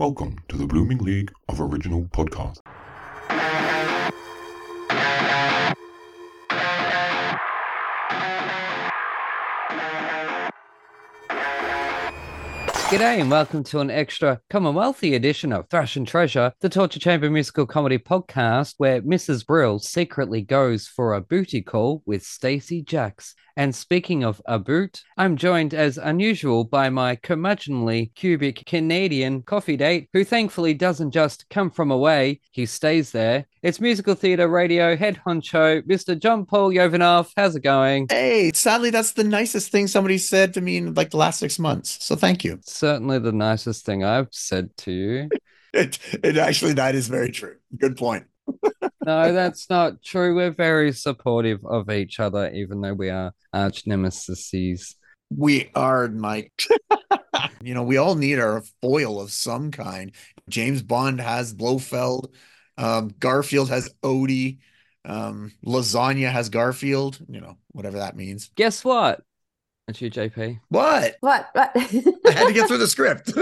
Welcome to the Blooming League of Original Podcasts. G'day and welcome to an extra Commonwealthy edition of Thrash and Treasure, the Torture Chamber musical comedy podcast where Mrs. Brill secretly goes for a booty call with Stacee Jaxx. And speaking of a boot, I'm joined as unusual by my curmudgeonly cubic Canadian coffee date, who thankfully doesn't just come from away, he stays there. It's musical theatre radio head honcho, Mr. Jean-Paul Yovanoff. How's it going? Hey, sadly, that's the nicest thing somebody said to me in like the last six months. So thank you. Certainly the nicest thing I've said to you. It, it actually, that is very true. Good point. no, that's not true. We're very supportive of each other, even though we are arch nemesis. We are, Mike. you know, we all need our foil of some kind. James Bond has Blofeld. Um, Garfield has Odie. Um, lasagna has Garfield. You know, whatever that means. Guess what? It's you, JP. What? What? What? I had to get through the script.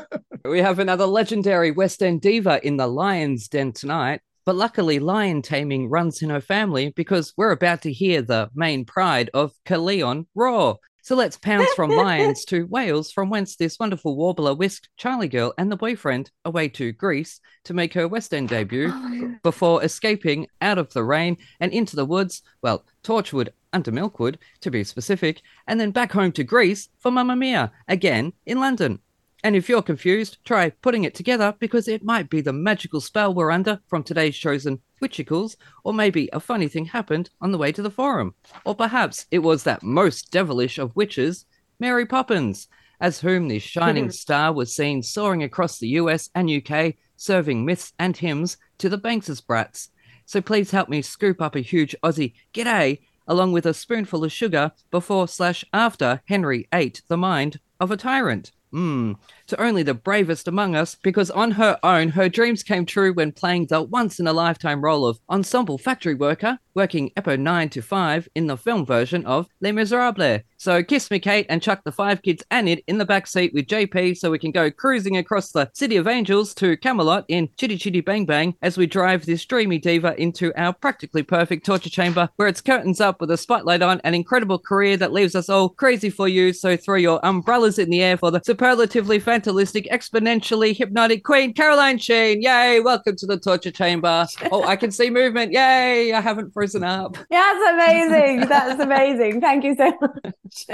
we have another legendary West End diva in the Lion's Den tonight. But luckily, lion taming runs in her family because we're about to hear the main pride of Caerleon roar. So let's pounce from lions to Wales, from whence this wonderful warbler whisked Charlie Girl and the boyfriend away to Greece to make her West End debut oh before escaping out of the rain and into the woods, well, Torchwood under Milkwood to be specific, and then back home to Greece for Mamma Mia, again in London. And if you're confused, try putting it together because it might be the magical spell we're under from today's chosen witchicles, or maybe a funny thing happened on the way to the forum. Or perhaps it was that most devilish of witches, Mary Poppins, as whom the shining star was seen soaring across the US and UK, serving myths and hymns to the Banks's brats. So please help me scoop up a huge Aussie g'day along with a spoonful of sugar before slash after Henry ate the mind of a tyrant. Hmm, to only the bravest among us, because on her own, her dreams came true when playing the once in a lifetime role of ensemble factory worker, working Epo 9 to 5 in the film version of Les Miserables. So kiss me, Kate, and chuck the five kids and it in the back seat with JP so we can go cruising across the City of Angels to Camelot in Chitty Chitty Bang Bang as we drive this dreamy diva into our practically perfect torture chamber where it's curtains up with a spotlight on an incredible career that leaves us all crazy for you. So throw your umbrellas in the air for the superlatively fantastic, exponentially hypnotic queen, Caroline Sheen. Yay! Welcome to the torture chamber. Oh, I can see movement. Yay! I haven't frozen up. Yeah, That's amazing. That's amazing. Thank you so much.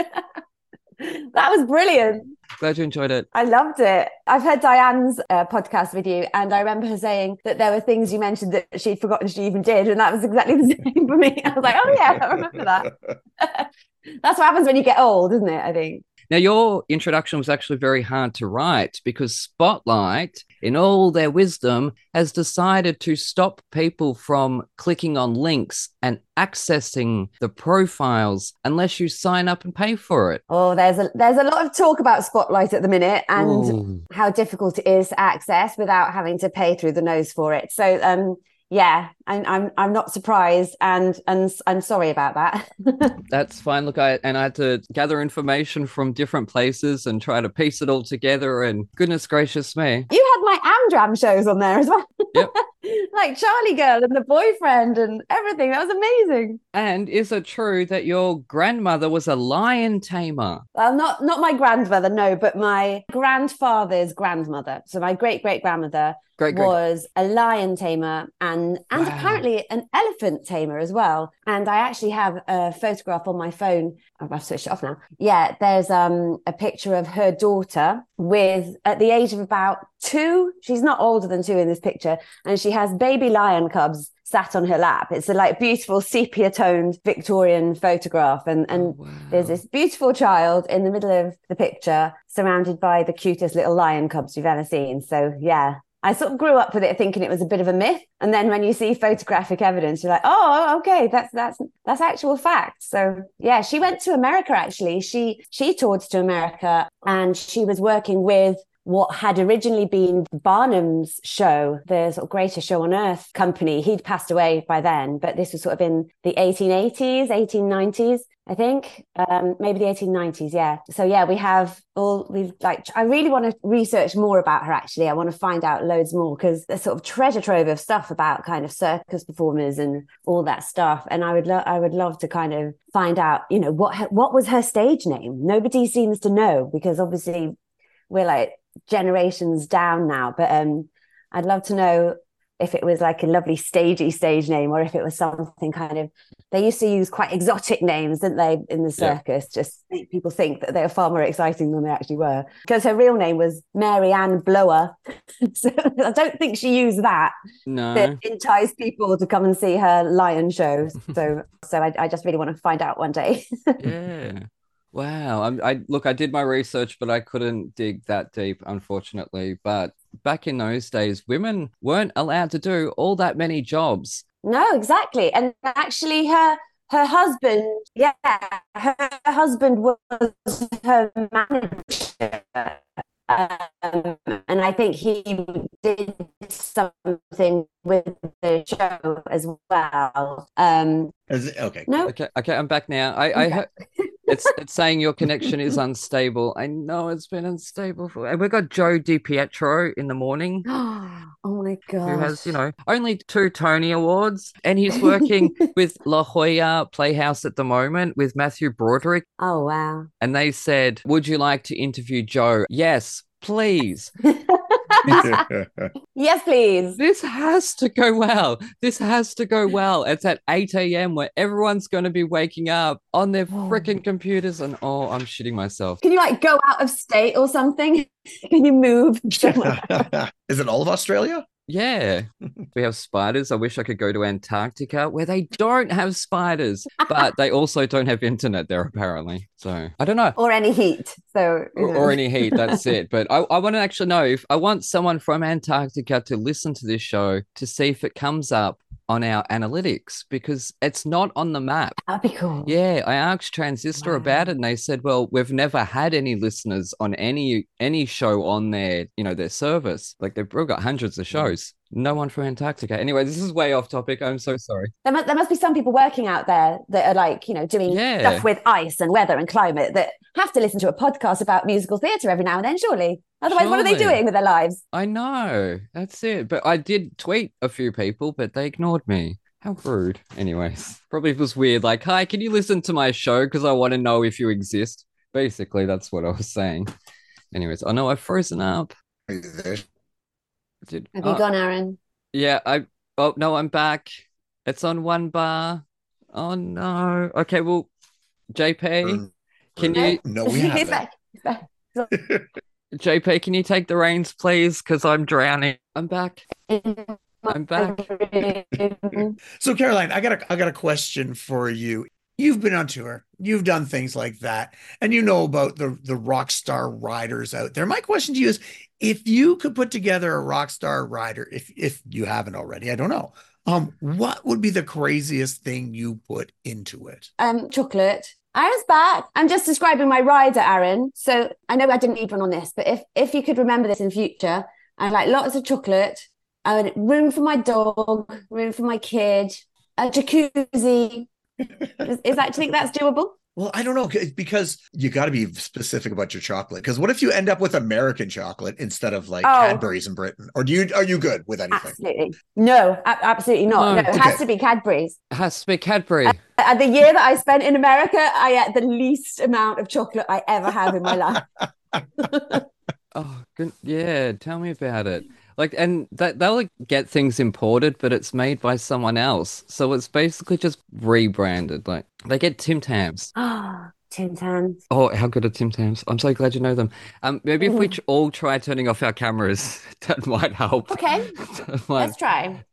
that was brilliant. Glad you enjoyed it. I loved it. I've heard Diane's uh, podcast with you, and I remember her saying that there were things you mentioned that she'd forgotten she even did, and that was exactly the same for me. I was like, oh yeah, I remember that. That's what happens when you get old, isn't it? I think. Now, your introduction was actually very hard to write because Spotlight, in all their wisdom, has decided to stop people from clicking on links and accessing the profiles unless you sign up and pay for it. Oh, there's a there's a lot of talk about Spotlight at the minute and Ooh. how difficult it is to access without having to pay through the nose for it. So, um, yeah, I'm I'm I'm not surprised, and and I'm sorry about that. That's fine. Look, I and I had to gather information from different places and try to piece it all together. And goodness gracious me, you had my Amdram shows on there as well. Yep. like Charlie Girl and the boyfriend and everything. That was amazing. And is it true that your grandmother was a lion tamer? Well, not not my grandmother, no, but my grandfather's grandmother. So my great great grandmother great, great. was a lion tamer and and wow. apparently an elephant tamer as well. And I actually have a photograph on my phone. I've switched it off now. Yeah, there's um a picture of her daughter with at the age of about two. She's not older than two in this picture, and she has baby lion cubs sat on her lap. It's a like beautiful sepia toned Victorian photograph. And, and oh, wow. there's this beautiful child in the middle of the picture surrounded by the cutest little lion cubs you've ever seen. So yeah, I sort of grew up with it thinking it was a bit of a myth. And then when you see photographic evidence, you're like, oh, oh okay, that's that's that's actual fact. So yeah, she went to America actually. She she toured to America and she was working with what had originally been Barnum's show, the sort of greatest show on earth company. He'd passed away by then, but this was sort of in the 1880s, 1890s. I think um, maybe the 1890s. Yeah. So yeah, we have all we've like. I really want to research more about her. Actually, I want to find out loads more because there's sort of treasure trove of stuff about kind of circus performers and all that stuff. And I would love, I would love to kind of find out, you know, what her, what was her stage name. Nobody seems to know because obviously we're like generations down now. But um, I'd love to know if it was like a lovely stagey stage name or if it was something kind of they used to use quite exotic names didn't they in the circus? Yeah. just make people think that they were far more exciting than they actually were. Because her real name was mary ann blower. So i don't think she used that. No. To entice people to come and see her lion show. So so I, I just really want to find out one day. Yeah Wow. I, I look, I did my research, but I couldn't dig that deep, unfortunately. But back in those days, women weren't allowed to do all that many jobs. No, exactly. And actually, her her husband, yeah, her husband was her manager. Um, and I think he did something with the show as well. Um, it, okay. No. Okay. Okay. I'm back now. I. I it's it's saying your connection is unstable. I know it's been unstable for. And we've got Joe DiPietro in the morning. oh my god! Who has you know only two Tony awards, and he's working with La Jolla Playhouse at the moment with Matthew Broderick. Oh wow! And they said, "Would you like to interview Joe?" Yes, please. yes, please. This has to go well. This has to go well. It's at 8 a.m. where everyone's going to be waking up on their oh. freaking computers. And oh, I'm shitting myself. Can you like go out of state or something? Can you move? Is it all of Australia? Yeah, we have spiders. I wish I could go to Antarctica where they don't have spiders, but they also don't have internet there apparently. So I don't know. Or any heat. So or, or, any heat. That's it. But I, I want to actually know if I want someone from Antarctica to listen to this show to see if it comes up on our analytics because it's not on the map. That'd be cool. Yeah, I asked Transistor wow. about it, and they said, "Well, we've never had any listeners on any any show on their you know their service. Like they've got hundreds of shows." No one from Antarctica. Anyway, this is way off topic. I'm so sorry. There must, there must be some people working out there that are like, you know, doing yeah. stuff with ice and weather and climate that have to listen to a podcast about musical theatre every now and then, surely. Otherwise, surely. what are they doing with their lives? I know. That's it. But I did tweet a few people, but they ignored me. How rude. Anyways, probably was weird. Like, hi, can you listen to my show? Because I want to know if you exist. Basically, that's what I was saying. Anyways, I know I've frozen up. Are you there? Did, Have you oh, gone, Aaron? Yeah, I. Oh no, I'm back. It's on one bar. Oh no. Okay, well, JP, can you? No, we haven't. He's back. He's back. JP, can you take the reins, please? Because I'm drowning. I'm back. I'm back. so, Caroline, I got a I got a question for you. You've been on tour, you've done things like that, and you know about the the rock star riders out there. My question to you is: if you could put together a rock star rider, if if you haven't already, I don't know. Um, what would be the craziest thing you put into it? Um, chocolate. Aaron's back. I'm just describing my rider, Aaron. So I know I didn't need one on this, but if if you could remember this in future, I like lots of chocolate. I would room for my dog, room for my kid, a jacuzzi. Is, is that do you think that's doable? Well, I don't know because you got to be specific about your chocolate. Because what if you end up with American chocolate instead of like oh. Cadbury's in Britain? Or do you are you good with anything? Absolutely, no, a- absolutely not. No, no it okay. has to be Cadbury's. It has to be Cadbury. Uh, the year that I spent in America, I ate the least amount of chocolate I ever have in my life. oh, good. yeah. Tell me about it. Like, and that they'll get things imported, but it's made by someone else. So it's basically just rebranded. Like they get Tim Tams. Ah, Tim Tams. Oh, how good are Tim Tams? I'm so glad you know them. Um, maybe if we all try turning off our cameras, that might help. Okay, might, let's try.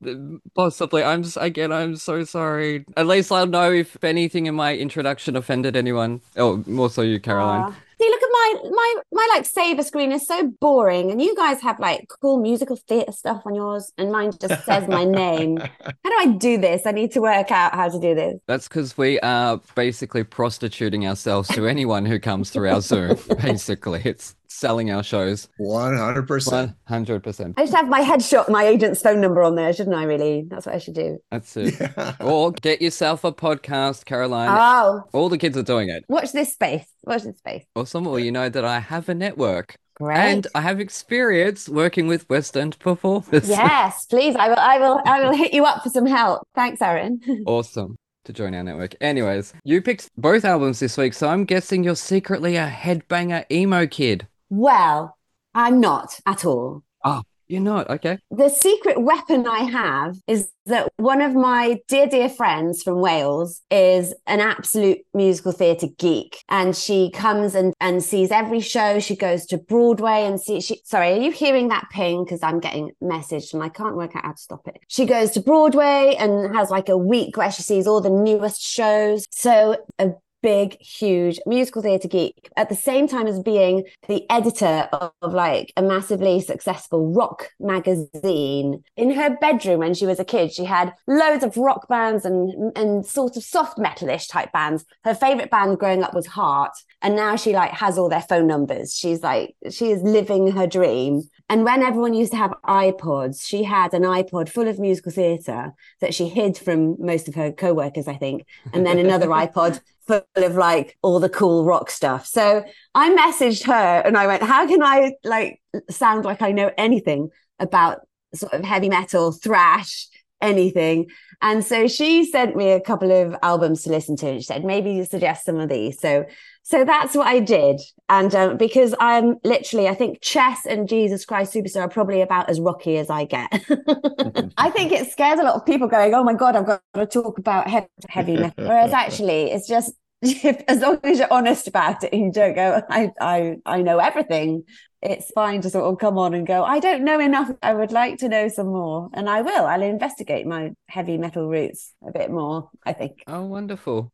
Possibly. I'm just, again. I'm so sorry. At least I'll know if anything in my introduction offended anyone. Oh, more so you, Caroline. See, look at my my my like saver screen is so boring, and you guys have like cool musical theatre stuff on yours, and mine just says my name. How do I do this? I need to work out how to do this. That's because we are basically prostituting ourselves to anyone who comes through our Zoom. basically, it's selling our shows. 100%. 100%. I should have my headshot, my agent's phone number on there, shouldn't I? Really, that's what I should do. That's it. Yeah. or get yourself a podcast, Caroline. Oh, All the kids are doing it. watch this space. Watch this space. Awesome. Well, you know that I have a network Great. and I have experience working with West End performers. yes, please. I will. I will. I will hit you up for some help. Thanks, Aaron. awesome to join our network. Anyways, you picked both albums this week, so I'm guessing you're secretly a headbanger emo kid. Well, I'm not at all. Oh, you're not, okay? The secret weapon I have is that one of my dear, dear friends from Wales is an absolute musical theatre geek. And she comes and, and sees every show. She goes to Broadway and see she sorry, are you hearing that ping? Because I'm getting messaged and I can't work out how to stop it. She goes to Broadway and has like a week where she sees all the newest shows. So a big, huge musical theatre geek at the same time as being the editor of, of, like a massively successful rock magazine. In her bedroom when she was a kid, she had loads of rock bands and and sort of soft metalish type bands. Her favorite band growing up was Heart, and now she like has all their phone numbers. She's like she is living her dream. And when everyone used to have iPods, she had an iPod full of musical theatre that she hid from most of her co-workers, I think, and then another iPod full of like all the cool rock stuff. So I messaged her and I went, How can I like sound like I know anything about sort of heavy metal, thrash, anything? And so she sent me a couple of albums to listen to and she said, maybe you suggest some of these. So so that's what I did. And um, because I'm literally, I think Chess and Jesus Christ Superstar are probably about as rocky as I get. I think it scares a lot of people going, oh my God, I've got to talk about heavy, heavy metal. Whereas actually, it's just, if, as long as you're honest about it and you don't go, I, I, I know everything, it's fine to sort of come on and go, I don't know enough. I would like to know some more. And I will. I'll investigate my heavy metal roots a bit more, I think. Oh, wonderful.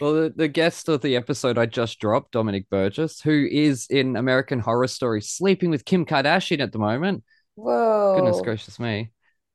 Well, the, the guest of the episode I just dropped, Dominic Burgess, who is in American Horror Story sleeping with Kim Kardashian at the moment. Whoa. Goodness gracious me.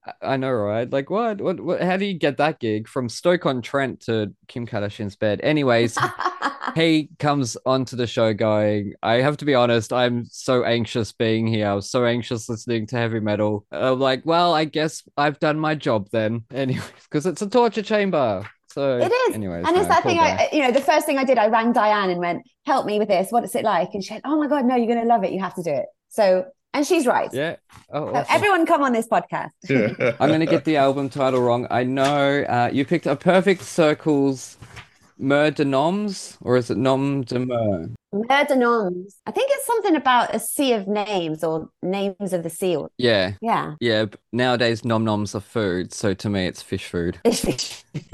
I, I know, right? Like, what? what? What? How do you get that gig from Stoke on Trent to Kim Kardashian's bed? Anyways, he comes onto the show going, I have to be honest, I'm so anxious being here. I was so anxious listening to heavy metal. I'm like, well, I guess I've done my job then. Anyways, because it's a torture chamber. So it is. Anyways, and no, it's that thing guy. I, you know, the first thing I did, I rang Diane and went, help me with this. What is it like? And she said, oh my God, no, you're going to love it. You have to do it. So, and she's right. Yeah. Oh, So everyone come on this podcast. I'm going to get the album title wrong. I know uh, you picked a Perfect Circles Mer de Noms, or is it Nom de Mer? Murder Noms. I think it's something about a sea of names or names of the sea. Or, Yeah. yeah. Yeah. b- Nowadays, nom noms are food. So to me, it's fish food. Fish, fish.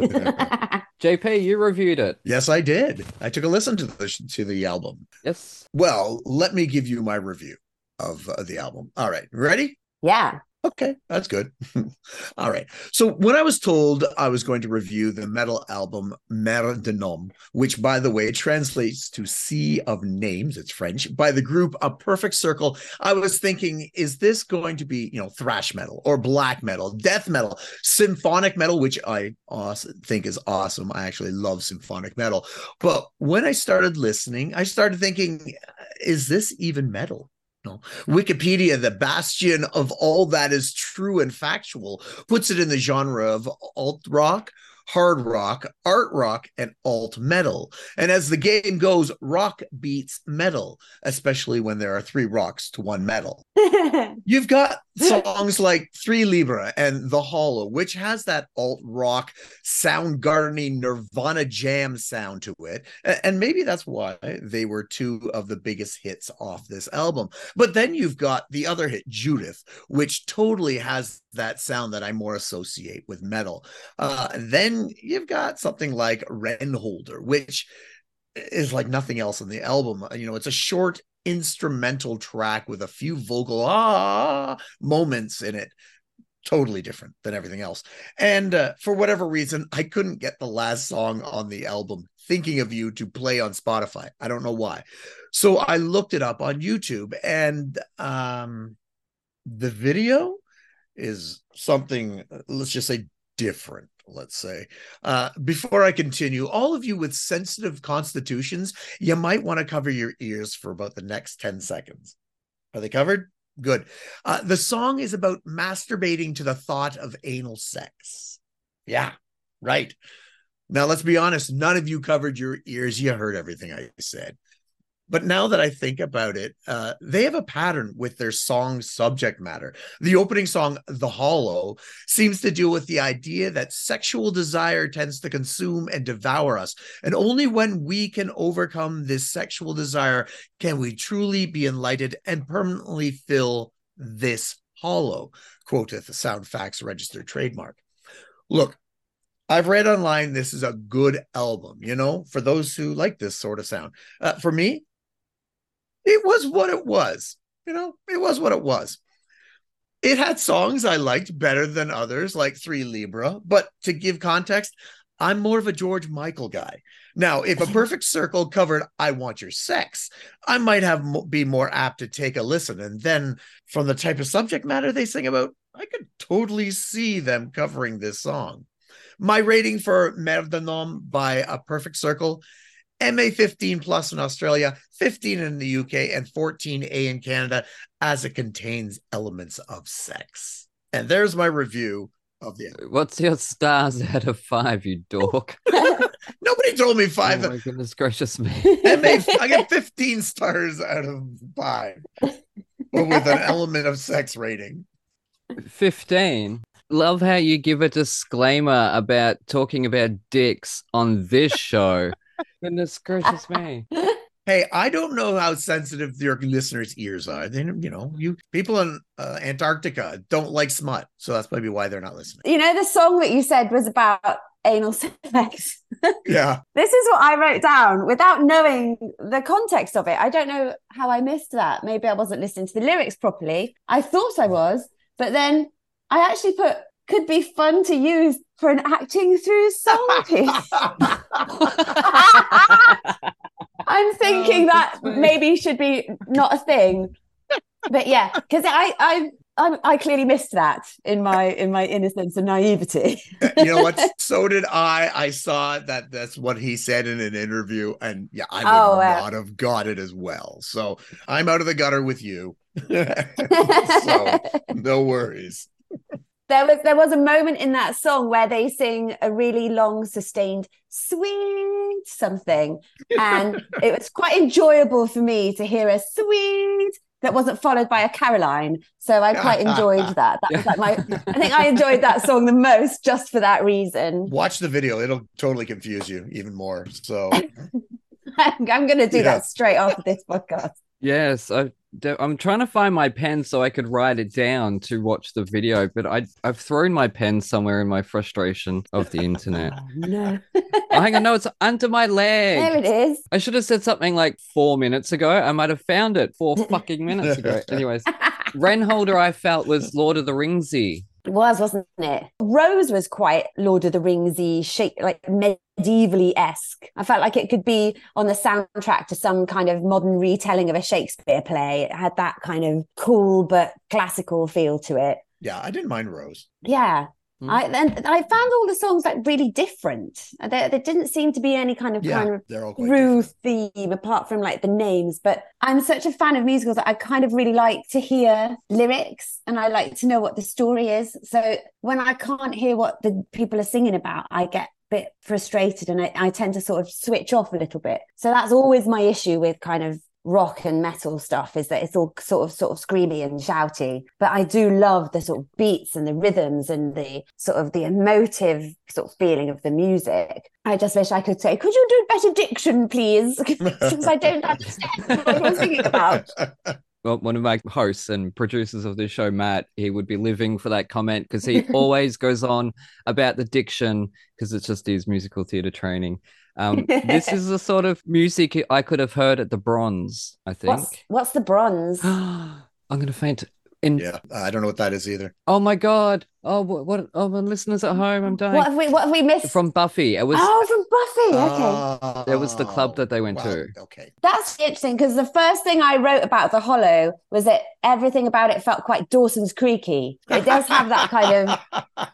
JP, you reviewed it. yes, I did. I took a listen to the to the album. Yes. Well, let me give you my review of uh, the album. All right, ready? yeah. Okay, that's good. All right. So when I was told I was going to review the metal album Mer de Nom, which by the way translates to Sea of Names, it's French, by the group A Perfect Circle, I was thinking, is this going to be, you know, thrash metal or black metal, death metal, symphonic metal, which I think is awesome. I actually love symphonic metal. But when I started listening, I started thinking, is this even metal? No. Wikipedia, the bastion of all that is true and factual, puts it in the genre of alt rock, hard rock, art rock, and alt metal. And as the game goes, rock beats metal, especially when there are three rocks to one metal. You've got songs like Three Libra and The Hollow, which has that alt rock, Soundgarden and Nirvana jam sound to it. And maybe that's why they were two of the biggest hits off this album. But then you've got the other hit, Judith, which totally has that sound that I more associate with metal. Uh, then you've got something like Renholder, which is like nothing else on the album. You know, it's a short instrumental track with a few vocal ah moments in it. Totally different than everything else. And uh, for whatever reason, I couldn't get the last song on the album, Thinking of You, to play on Spotify. I don't know why. So I looked it up on YouTube, and um, the video is something, let's just say, different let's say. Uh, before I continue, all of you with sensitive constitutions, you might want to cover your ears for about the next 10 seconds. Are they covered? Good. Uh, the song is about masturbating to the thought of anal sex. Yeah, right. Now, let's be honest, none of you covered your ears. You heard everything I said. But now that I think about it, uh, they have a pattern with their song subject matter. The opening song, The Hollow, seems to deal with the idea that sexual desire tends to consume and devour us. And only when we can overcome this sexual desire can we truly be enlightened and permanently fill this hollow, quoteth the Songfacts registered trademark. Look, I've read online this is a good album, you know, for those who like this sort of sound. Uh, for me, it was what it was. You know, it was what it was. It had songs I liked better than others, like Three Libra. But to give context, I'm more of a George Michael guy. Now, if a perfect circle covered "I Want Your Sex," I might have be more apt to take a listen. And then, from the type of subject matter they sing about, I could totally see them covering this song. My rating for Homme by A Perfect Circle MA 15 plus in Australia, 15 in the UK, and 14A in Canada, as it contains elements of sex. And there's my review of the. What's your stars out of five, you dork? Nobody told me five. Oh my goodness gracious me! MA, I get 15 stars out of five, but with an element of sex rating. 15 love how you give a disclaimer about talking about dicks on this show. Goodness gracious me. Hey, I don't know how sensitive your listeners' ears are. They, you know, you people in uh, Antarctica don't like smut, so that's maybe why they're not listening. You know, the song that you said was about anal sex. yeah. This is what I wrote down without knowing the context of it. I don't know how I missed that. Maybe I wasn't listening to the lyrics properly. I thought I was, but then I actually put could be fun to use for an acting through song piece. I'm thinking oh, that maybe should be not a thing. But yeah, because I, I I, I clearly missed that in my in my innocence and naivety. Uh, you know what? So did I. I saw that that's what he said in an interview, and yeah, I would oh, not have got it as well. So I'm out of the gutter with you. so no worries there was there was a moment in that song where they sing a really long sustained sweet something. And it was quite enjoyable for me to hear a sweet that wasn't followed by a caroline. So i quite enjoyed that. That was like my i think i enjoyed that song the most just for that reason. Watch the video. It'll totally confuse you even more. So i'm, I'm gonna do yeah. that straight after this podcast. Yes i I'm trying to find my pen so I could write it down to watch the video, but I I've thrown my pen somewhere in my frustration of the internet. oh, no. oh, hang on, no, it's under my leg. There it is. I should have said something like four minutes ago. I might have found it four fucking minutes ago. Anyways, Renholder I felt was Lord of the Ringsy. It was, wasn't it? Rose was quite Lord of the Ringsy, shape like medievally esque. I felt like it could be on the soundtrack to some kind of modern retelling of a Shakespeare play. It had that kind of cool but classical feel to it. Yeah, I didn't mind Rose. Yeah. Mm. I and I found all the songs like really different. There, there didn't seem to be any kind of yeah, kind of through theme apart from like the names. But I'm such a fan of musicals that I kind of really like to hear lyrics and I like to know what the story is. So when I can't hear what the people are singing about, I get bit frustrated and I, I, tend to sort of switch off a little bit. So that's always my issue with kind of rock and metal stuff is that it's all sort of sort of screamy and shouty. But i do love the sort of beats and the rhythms and the sort of the emotive sort of feeling of the music. I just wish i could say could you do better diction please? Because i don't understand what you're singing about well, one of my hosts and producers of this show, Matt, he would be living for that comment because he always goes on about the diction because it's just his musical theatre training. Um, this is the sort of music I could have heard at the Bronze. I think. What's, what's the Bronze? I'm gonna faint. In Yeah, I don't know what that is either. oh my god, oh what, what oh my listeners at home, I'm dying. What have we what have we missed? From Buffy, it was oh, from Buffy. Okay. It was the club that they went well, to. Okay. That's interesting because the first thing I wrote about the Hollow was that everything about it felt quite Dawson's Creaky. It does have that kind of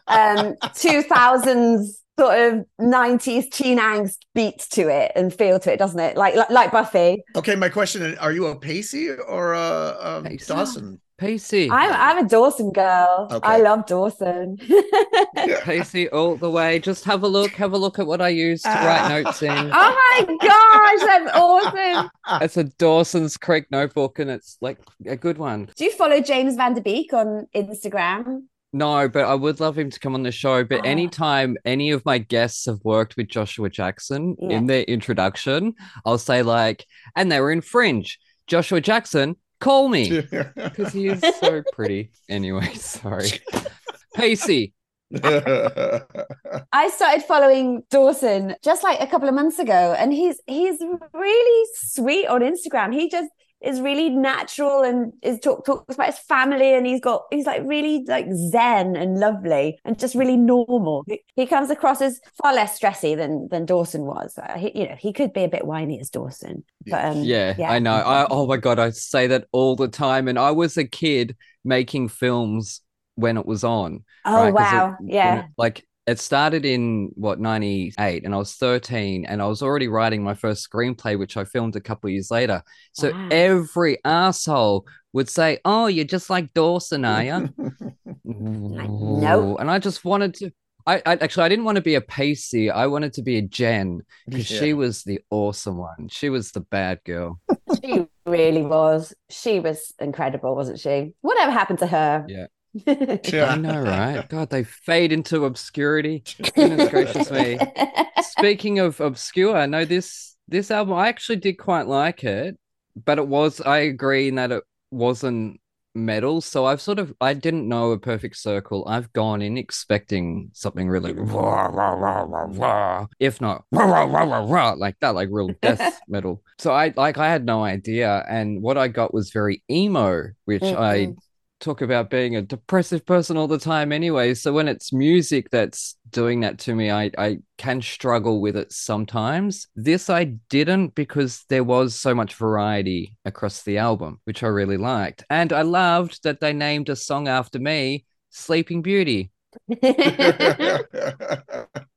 um 2000s sort of 90s teen angst beat to it and feel to it, doesn't it? Like like, like Buffy. Okay, my question: is, Are you a Pacey or a, um Pacey. Dawson? Pacey. I'm I'm a Dawson girl. Okay. I love Dawson. Pacey all the way. Just have a look, have a look at what I used to write notes in. oh my gosh, that's awesome. It's a Dawson's Creek notebook and it's like a good one. Do you follow James Van Der Beek on Instagram? No, but I would love him to come on the show. But Oh. anytime any of my guests have worked with Joshua Jackson Yeah. in their introduction, I'll say like, and they were in Fringe. Joshua Jackson, call me because he is so pretty. Anyway, sorry. Pacey, I started following Dawson just like a couple of months ago, and he's he's really sweet on Instagram. He just is really natural and is talk talks about his family, and he's got he's like really like zen and lovely and just really normal. He, he comes across as far less stressy than than Dawson was. Uh, he, you know, he could be a bit whiny as Dawson, but um, yeah, yeah, I know. I oh my god, I say that all the time. And I was a kid making films when it was on. Oh right? wow, it- yeah. it- like it started in what 98 and I was 13 and I was already writing my first screenplay which I filmed a couple of years later. So Wow. every asshole would say, "Oh, you're just like Dawson, are you?" nope. And I just wanted to I, I actually I didn't want to be a Pacey. I wanted to be a Jen because she was the awesome one. She was the bad girl. She really was. She was incredible, wasn't she? Whatever happened to her? Yeah. Yeah. I know, right? God, they fade into obscurity. Goodness gracious me. Speaking of obscure, no, this this album I actually did quite like it, but it was I agree in that it wasn't metal. So I've sort of I didn't know a perfect circle. I've gone in expecting something really rah, rah, rah, rah, rah, if not rah, rah, rah, rah, rah, like that, like real death metal. So I like I had no idea, and what I got was very emo, which mm, I Mm-mm. Talk about being a depressive person all the time anyway. So when it's music that's doing that to me, I, I can struggle with it sometimes. This I didn't because there was so much variety across the album, which I really liked. And I loved that they named a song after me, Sleeping Beauty.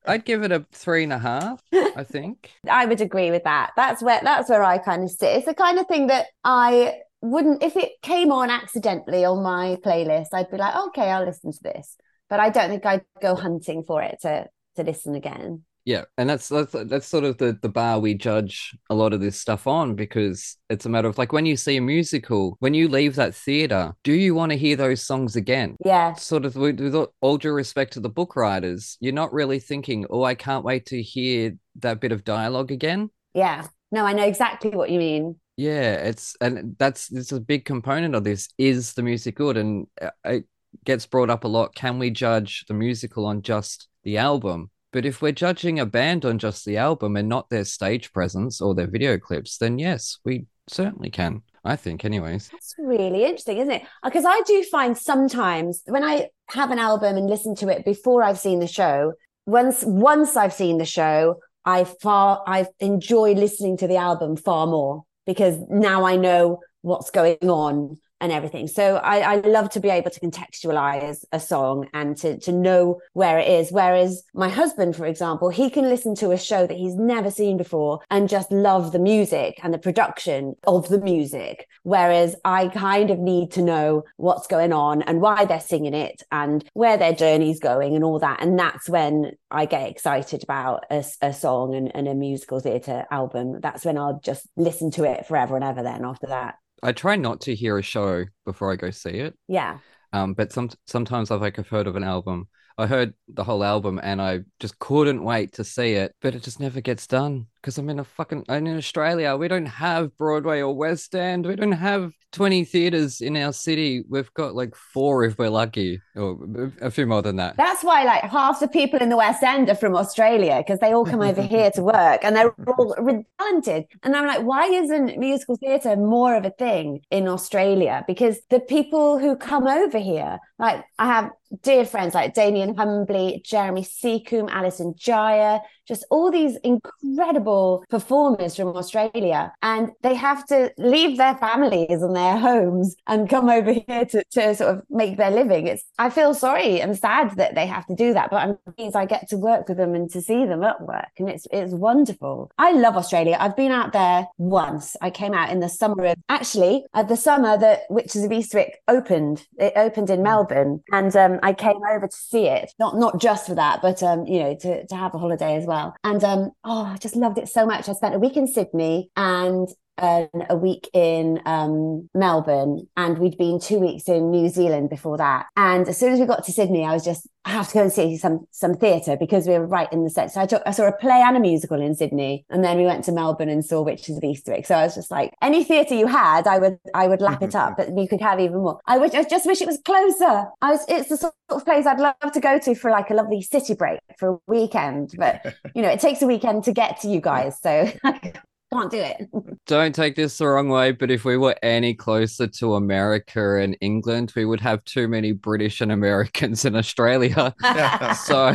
I'd give it a three and a half, I think. I would agree with that. That's where that's where I kind of sit. It's the kind of thing that I wouldn't if it came on accidentally on my playlist, I'd be like, okay, I'll listen to this. But I don't think I'd go hunting for it to to listen again. Yeah, and that's that's that's sort of the the bar we judge a lot of this stuff on because it's a matter of like when you see a musical, when you leave that theater, do you want to hear those songs again? Yeah. Sort of with, with all due respect to the book writers, you're not really thinking, "Oh, I can't wait to hear that bit of dialogue again." Yeah. No, I know exactly what you mean. Yeah, it's and that's it's a big component of this. Is the music good? And uh, it gets brought up a lot. Can we judge the musical on just the album? But if we're judging a band on just the album and not their stage presence or their video clips, then yes, we certainly can. I think, anyways. That's really interesting, isn't it? Because I do find sometimes when I have an album and listen to it before I've seen the show, once once I've seen the show, I far I enjoy listening to the album far more because now I know what's going on and everything. So I, I love to be able to contextualize a song and to to know where it is. Whereas my husband, for example, he can listen to a show that he's never seen before and just love the music and the production of the music. Whereas I kind of need to know what's going on and why they're singing it and where their journey's going and all that. And that's when I get excited about a, a song and, and a musical theatre album. That's when I'll just listen to it forever and ever then after that. I try not to hear a show before I go see it. Yeah. Um, but some sometimes I've like I've heard of an album. I heard the whole album and I just couldn't wait to see it, but it just never gets done because I'm in a fucking I'm in Australia. We don't have Broadway or West End. We don't have 20 theaters in our city. We've got like four if we're lucky, or a few more than that. That's why like half the people in the West End are from Australia because they all come over here to work and they're all really talented. And I'm like, why isn't musical theatre more of a thing in Australia? Because the people who come over here, like I have dear friends like Damian Humbley, Jeremy Secomb, Alison Jiear, just all these incredible performers from Australia. And they have to leave their families and their homes and come over here to, to sort of make their living. It's I feel sorry and sad that they have to do that, but it means I get to work with them and to see them at work. And it's it's wonderful. I love Australia. I've been out there once. I came out in the summer of actually at the summer that Witches of Eastwick opened. It opened in Melbourne. And um, I came over to see it. Not not just for that, but um, you know, to, to have a holiday as well well. And um, oh, I just loved it so much. I spent a week in Sydney and uh, a week in um, Melbourne, and we'd been two weeks in New Zealand before that. And as soon as we got to Sydney, I was just, I have to go and see some some theatre because we were right in the set. So I took, I saw a play and a musical in Sydney, and then we went to Melbourne and saw Witches of Eastwick. So I was just like, any theatre you had, I would I would lap it up, but you could have even more. I wish, I just wish it was closer. I was, it's the sort of place I'd love to go to for like a lovely city break for a weekend, but you know, it takes a weekend to get to you guys, so can't do it. Don't take this the wrong way, but if we were any closer to America and England, we would have too many British and Americans in Australia. so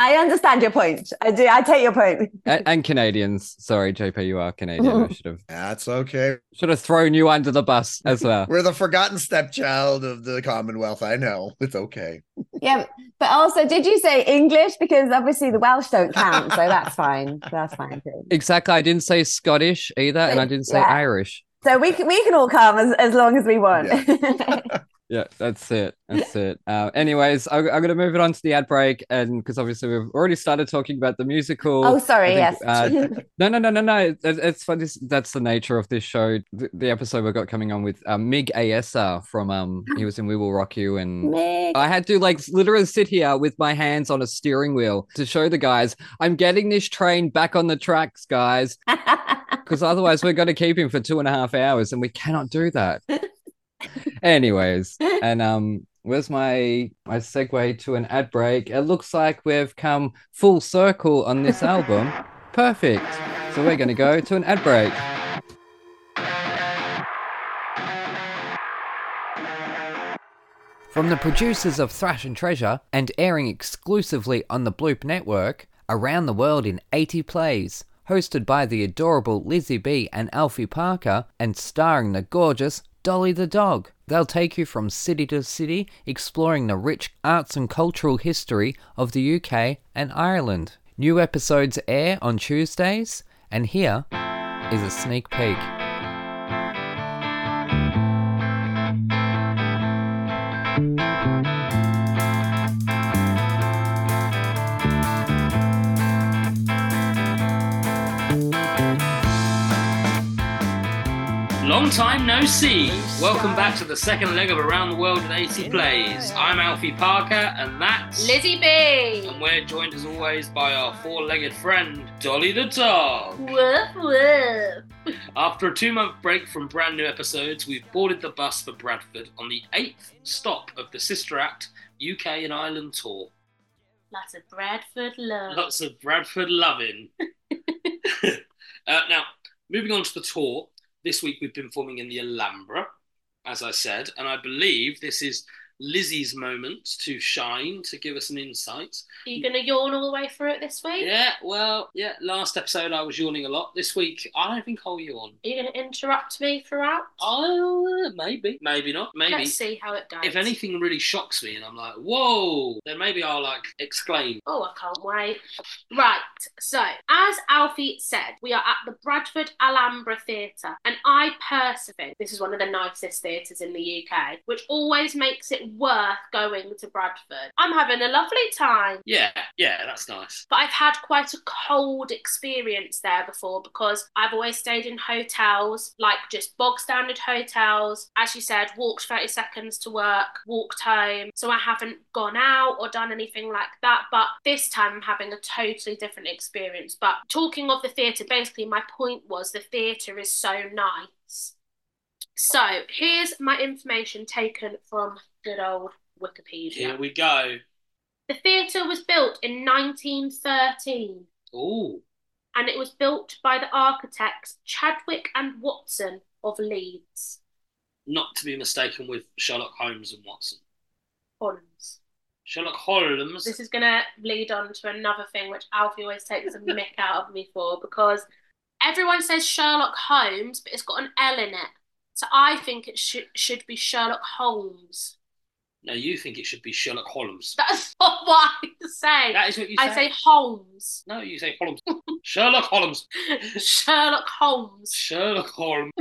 I understand your point. I do. I take your point. and, and Canadians. Sorry, JP, you are Canadian. I should have. That's okay. Should have thrown you under the bus as well. We're the forgotten stepchild of the Commonwealth. I know. It's okay. yeah, but also, did you say English? Because obviously the Welsh don't count, so that's fine. That's fine too. Exactly. I didn't say Scottish either, and I didn't say yeah. Irish. So we can, we can all come as, as long as we want. Yeah. yeah, that's it. That's it. Uh, anyways, I, am going to move it on to the ad break, and because obviously we've already started talking about the musical. Oh, sorry. Think, yes. uh, no, no, no, no, no. It, it's fun. This, that's the nature of this show. The, the episode we've got coming on with um, Mig Ayesa from um, he was in We Will Rock You, and Mig. I had to like literally sit here with my hands on a steering wheel to show the guys I'm getting this train back on the tracks, guys. because otherwise we're going to keep him for two and a half hours, and we cannot do that. Anyways, and um, where's my my segue to an ad break? It looks like we've come full circle on this album. Perfect. So we're going to go to an ad break. From the producers of Thrash and Treasure and airing exclusively on the Bloop Network, around the world in 80 plays hosted by the adorable Lizzie B and Alfie Parker, and starring the gorgeous Dolly the dog. They'll take you from city to city, exploring the rich arts and cultural history of the UK and Ireland. New episodes air on Tuesdays, and here is a sneak peek. Long time no see. Welcome back to the second leg of Around the World in 80 Plays. I'm Alfie Parker, and that's Lizzie B. And we're joined as always by our four legged friend, Dolly the Dog. Woof woof. After a two month break from brand new episodes, we've boarded the bus for Bradford on the eighth stop of the Sister Act UK and Ireland tour. Lots of Bradford love. Lots of Bradford loving. uh, now, moving on to the tour, this week we've been performing in the Alhambra, as I said, and I believe this is Lizzie's moment to shine to give us an insight. Are you going to yawn all the way through it this week? Yeah, well, yeah. Last episode I was yawning a lot. This week I don't think I'll yawn. Are you going to interrupt me throughout? Oh, uh, maybe, maybe not. Maybe. Let's see how it goes. If anything really shocks me and I'm like, whoa, then maybe I'll like exclaim. Oh, I can't wait. Right. So, as Alfie said, we are at the Bradford Alhambra Theatre, and I personally this is one of the nicest theatres in the UK, which always makes it worth going to Bradford. I'm having a lovely time. Yeah, yeah, that's nice. But I've had quite a cold experience there before because I've always stayed in hotels, like just bog standard hotels. As you said, walked 30 seconds to work, walked home. So I haven't gone out or done anything like that. But this time I'm having a totally different experience. But talking of the theatre, basically, my point was the theatre is so nice. So here's my information taken from good old Wikipedia. Here we go. The theatre was built in 1913. Oh. And it was built by the architects Chadwick and Watson of Leeds. Not to be mistaken with Sherlock Holmes and Watson. Holmes. Sherlock Holmes. This is going to lead on to another thing which Alfie always takes a mick out of me for because everyone says Sherlock Holmes, but it's got an L in it. So I think it should should be Sherlock Holmes. No, you think it should be Sherlock Holmes. That's not what I say. That is what you say. I say Holmes. No, you say Holmes. Sherlock Holmes. Sherlock Holmes. Sherlock Holmes.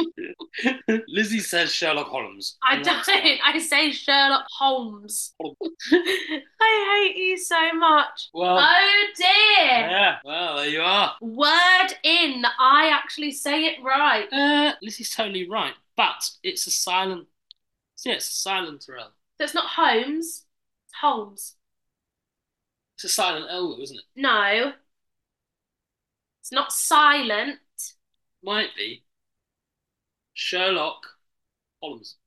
Lizzie says Sherlock Holmes. I don't. I say Sherlock Holmes. I hate you so much. Well, oh dear. Yeah. Well, there you are. Word in. I actually say it right. Uh, Lizzie's totally right, but it's a silent. Yeah, it's a silent L. So it's not Holmes, it's Holmes. It's a silent L, isn't it? No. It's not silent. Might be. Sherlock Holmes.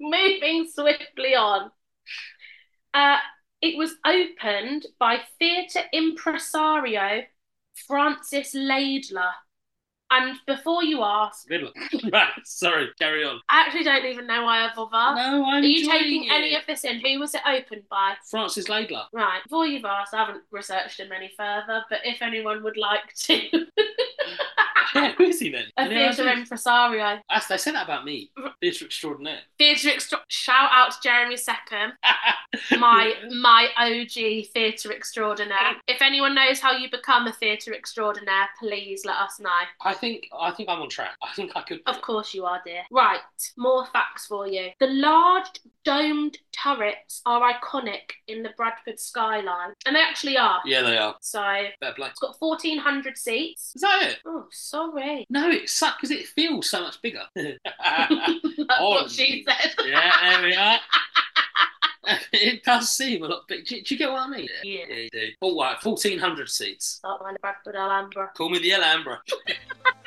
Moving swiftly on. Uh, it was opened by theatre impresario Francis Laidler and before you ask, good right, sorry, carry on. I actually don't even know why I bother. No, I'm. Are you taking it. any of this in? Who was it opened by? Francis Laidler. Right. Before you've asked, I haven't researched him any further, but if anyone would like to. yeah, who is he then? A theatre impresario. That's, they said that about me. Theatre extraordinaire. Theatre extra. Shout out to Jeremy Secomb, my my OG theatre extraordinaire. If anyone knows how you become a theatre extraordinaire, please let us know. I think I think I'm on track. I think I could. Of course you are, dear. Right, more facts for you. The large domed turrets are iconic in the Bradford skyline, and they actually are. Yeah, they are. So Fair play. it's got fourteen hundred seats. Is that it? Oh, sorry. No, it sucks because it feels so much bigger. That's what she said. yeah, there we are. it does seem a lot big. Do, do, you get what I mean? Yeah. yeah you do. All right, 1,400 seats. Start the Bradford Alhambra. Call me the Alhambra.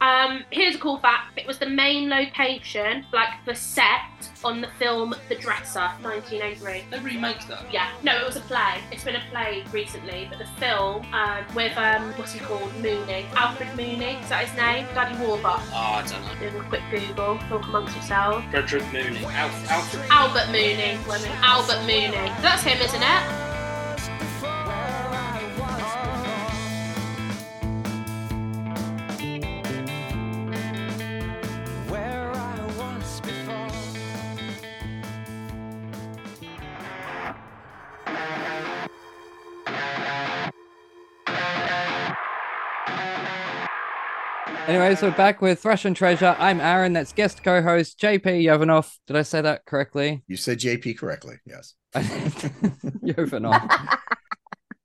um, here's a cool fact. It was the main location, like the set on the film The Dresser, 1903. They remake that? Yeah. No, it was a play. It's been a play recently, but the film um, with, um, what's he called? Mooney. Alfred Mooney, is that his name? Daddy Warbucks. Oh, I don't know. Do a quick Google. Talk amongst yourselves. Frederick Mooney. Alf- Alfred. Albert Mooney. Women. Albert Mooney. That's him, isn't it? Anyway, so back with Thrash 'n Treasure. I'm Aaron. That's guest co-host JP Yovanoff. Did I say that correctly? You said JP correctly. Yes. Yovanoff.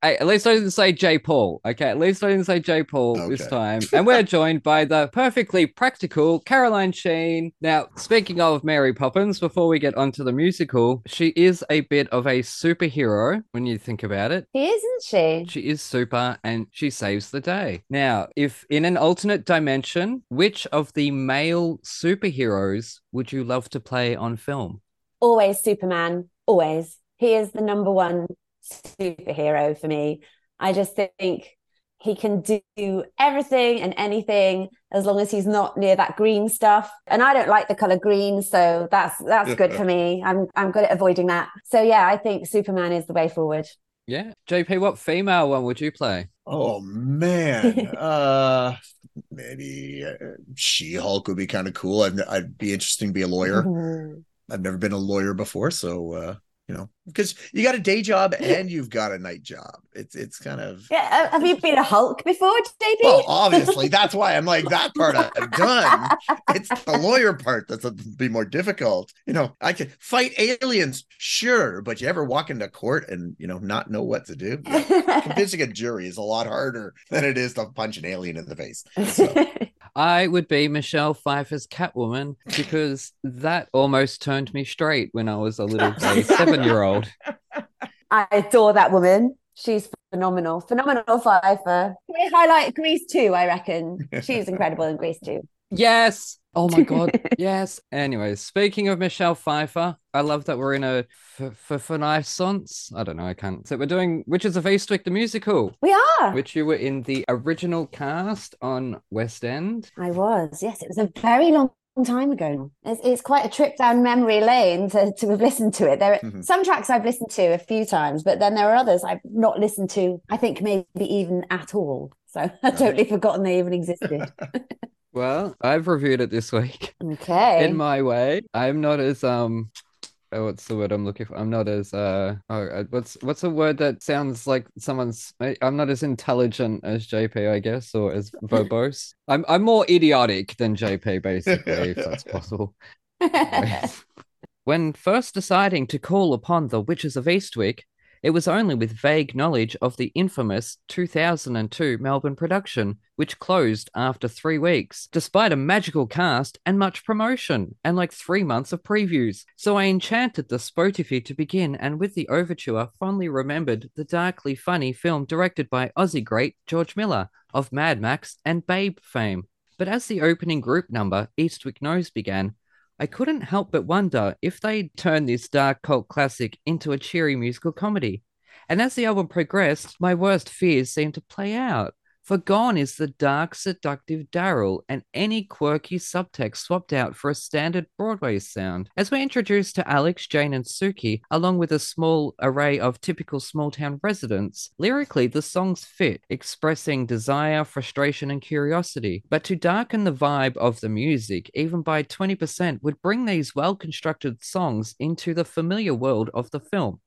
Hey, at least I didn't say J. Paul. Okay, at least I didn't say J. Paul okay. this time. And we're joined by the perfectly practical Caroline Sheen. Now, speaking of Mary Poppins, before we get onto the musical, she is a bit of a superhero when you think about it. She isn't she? She is super and she saves the day. Now, if in an alternate dimension, which of the male superheroes would you love to play on film? Always Superman. Always. He is the number one superhero for me. I just think he can do everything and anything as long as he's not near that green stuff. And I don't like the color green, so that's that's good for me. I'm I'm good at avoiding that. So yeah, I think Superman is the way forward. Yeah, JP, what female one would you play? Oh man, uh, maybe uh, She Hulk would be kind of cool. I'd I'd be interesting to be a lawyer. Mm-hmm. I've never been a lawyer before, so uh, you know, because you got a day job and you've got a night job. It's it's kind of yeah. Uh, have you been a Hulk before, JP? Well, obviously, that's why I'm like that part I've done. It's the lawyer part that's a be more difficult. You know, I can fight aliens, sure, but you ever walk into court and you know not know what to do? Convincing a jury is a lot harder than it is to punch an alien in the face. So. I would be Michelle Pfeiffer's Catwoman because that almost turned me straight when I was a little seven year old. I adore that woman. She's phenomenal. Phenomenal Pfeiffer. Can we highlight Grease too? I reckon. She's incredible in Grease too. Yes. Oh my god. yes. Anyways, speaking of Michelle Pfeiffer, I love that we're in a Pfeiffer Renaissance. I don't know. I can't. So we're doing which Witches of Eastwick the musical. We are. Which you were in the original cast on West End. I was. Yes, it was a very long time ago. It's, it's quite a trip down memory lane to, to have listened to it. There are mm-hmm. some tracks I've listened to a few times, but then there are others I've not listened to. I think maybe even at all. So I've totally forgotten they even existed. Well, I've reviewed it this week. Okay. In my way. I'm not as um oh, what's the word I'm looking for? I'm not as uh oh, uh, what's what's a word that sounds like someone's I'm not as intelligent as JP, I guess, or as verbose. I'm I'm more idiotic than JP, basically, if that's possible. when first deciding to call upon the Witches of Eastwick, it was only with vague knowledge of the infamous 2002 Melbourne production, which closed after three weeks, despite a magical cast and much promotion, and like three months of previews. So I enchanted the Spotify to begin, and with the overture, fondly remembered the darkly funny film directed by Aussie great George Miller of Mad Max and Babe fame. But as the opening group number, Eastwick Knows, began, I couldn't help but wonder if they'd turn this dark cult classic into a cheery musical comedy. And as the album progressed, my worst fears seemed to play out. For gone is the dark, seductive Daryl, and any quirky subtext swapped out for a standard Broadway sound. As we're introduced to Alex, Jane, and Suki, along with a small array of typical small town residents, lyrically the songs fit, expressing desire, frustration, and curiosity. But to darken the vibe of the music, even by 20%, would bring these well constructed songs into the familiar world of the film.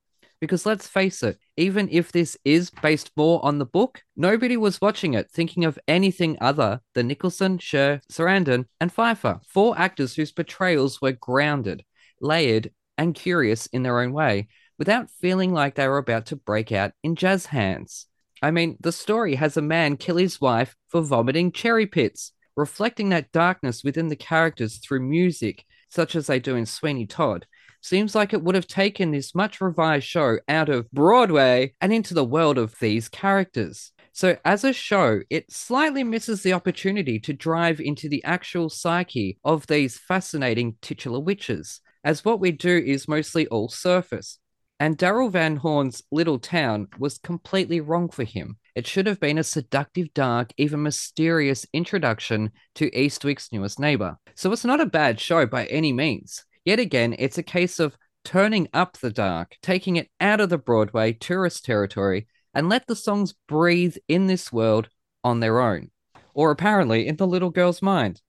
Because let's face it, even if this is based more on the book, nobody was watching it thinking of anything other than Nicholson, Cher, Sarandon, and Pfeiffer, four actors whose portrayals were grounded, layered, and curious in their own way, without feeling like they were about to break out in jazz hands. I mean, the story has a man kill his wife for vomiting cherry pits, reflecting that darkness within the characters through music, such as they do in Sweeney Todd, seems like it would have taken this much revised show out of Broadway and into the world of these characters. So, as a show, it slightly misses the opportunity to drive into the actual psyche of these fascinating titular witches, as what we do is mostly all surface. And Daryl Van Horn's little town was completely wrong for him. It should have been a seductive, dark, even mysterious introduction to Eastwick's newest neighbor. So it's not a bad show by any means. Yet again, it's a case of turning up the dark, taking it out of the Broadway tourist territory, and let the songs breathe in this world on their own. Or apparently in the little girl's mind.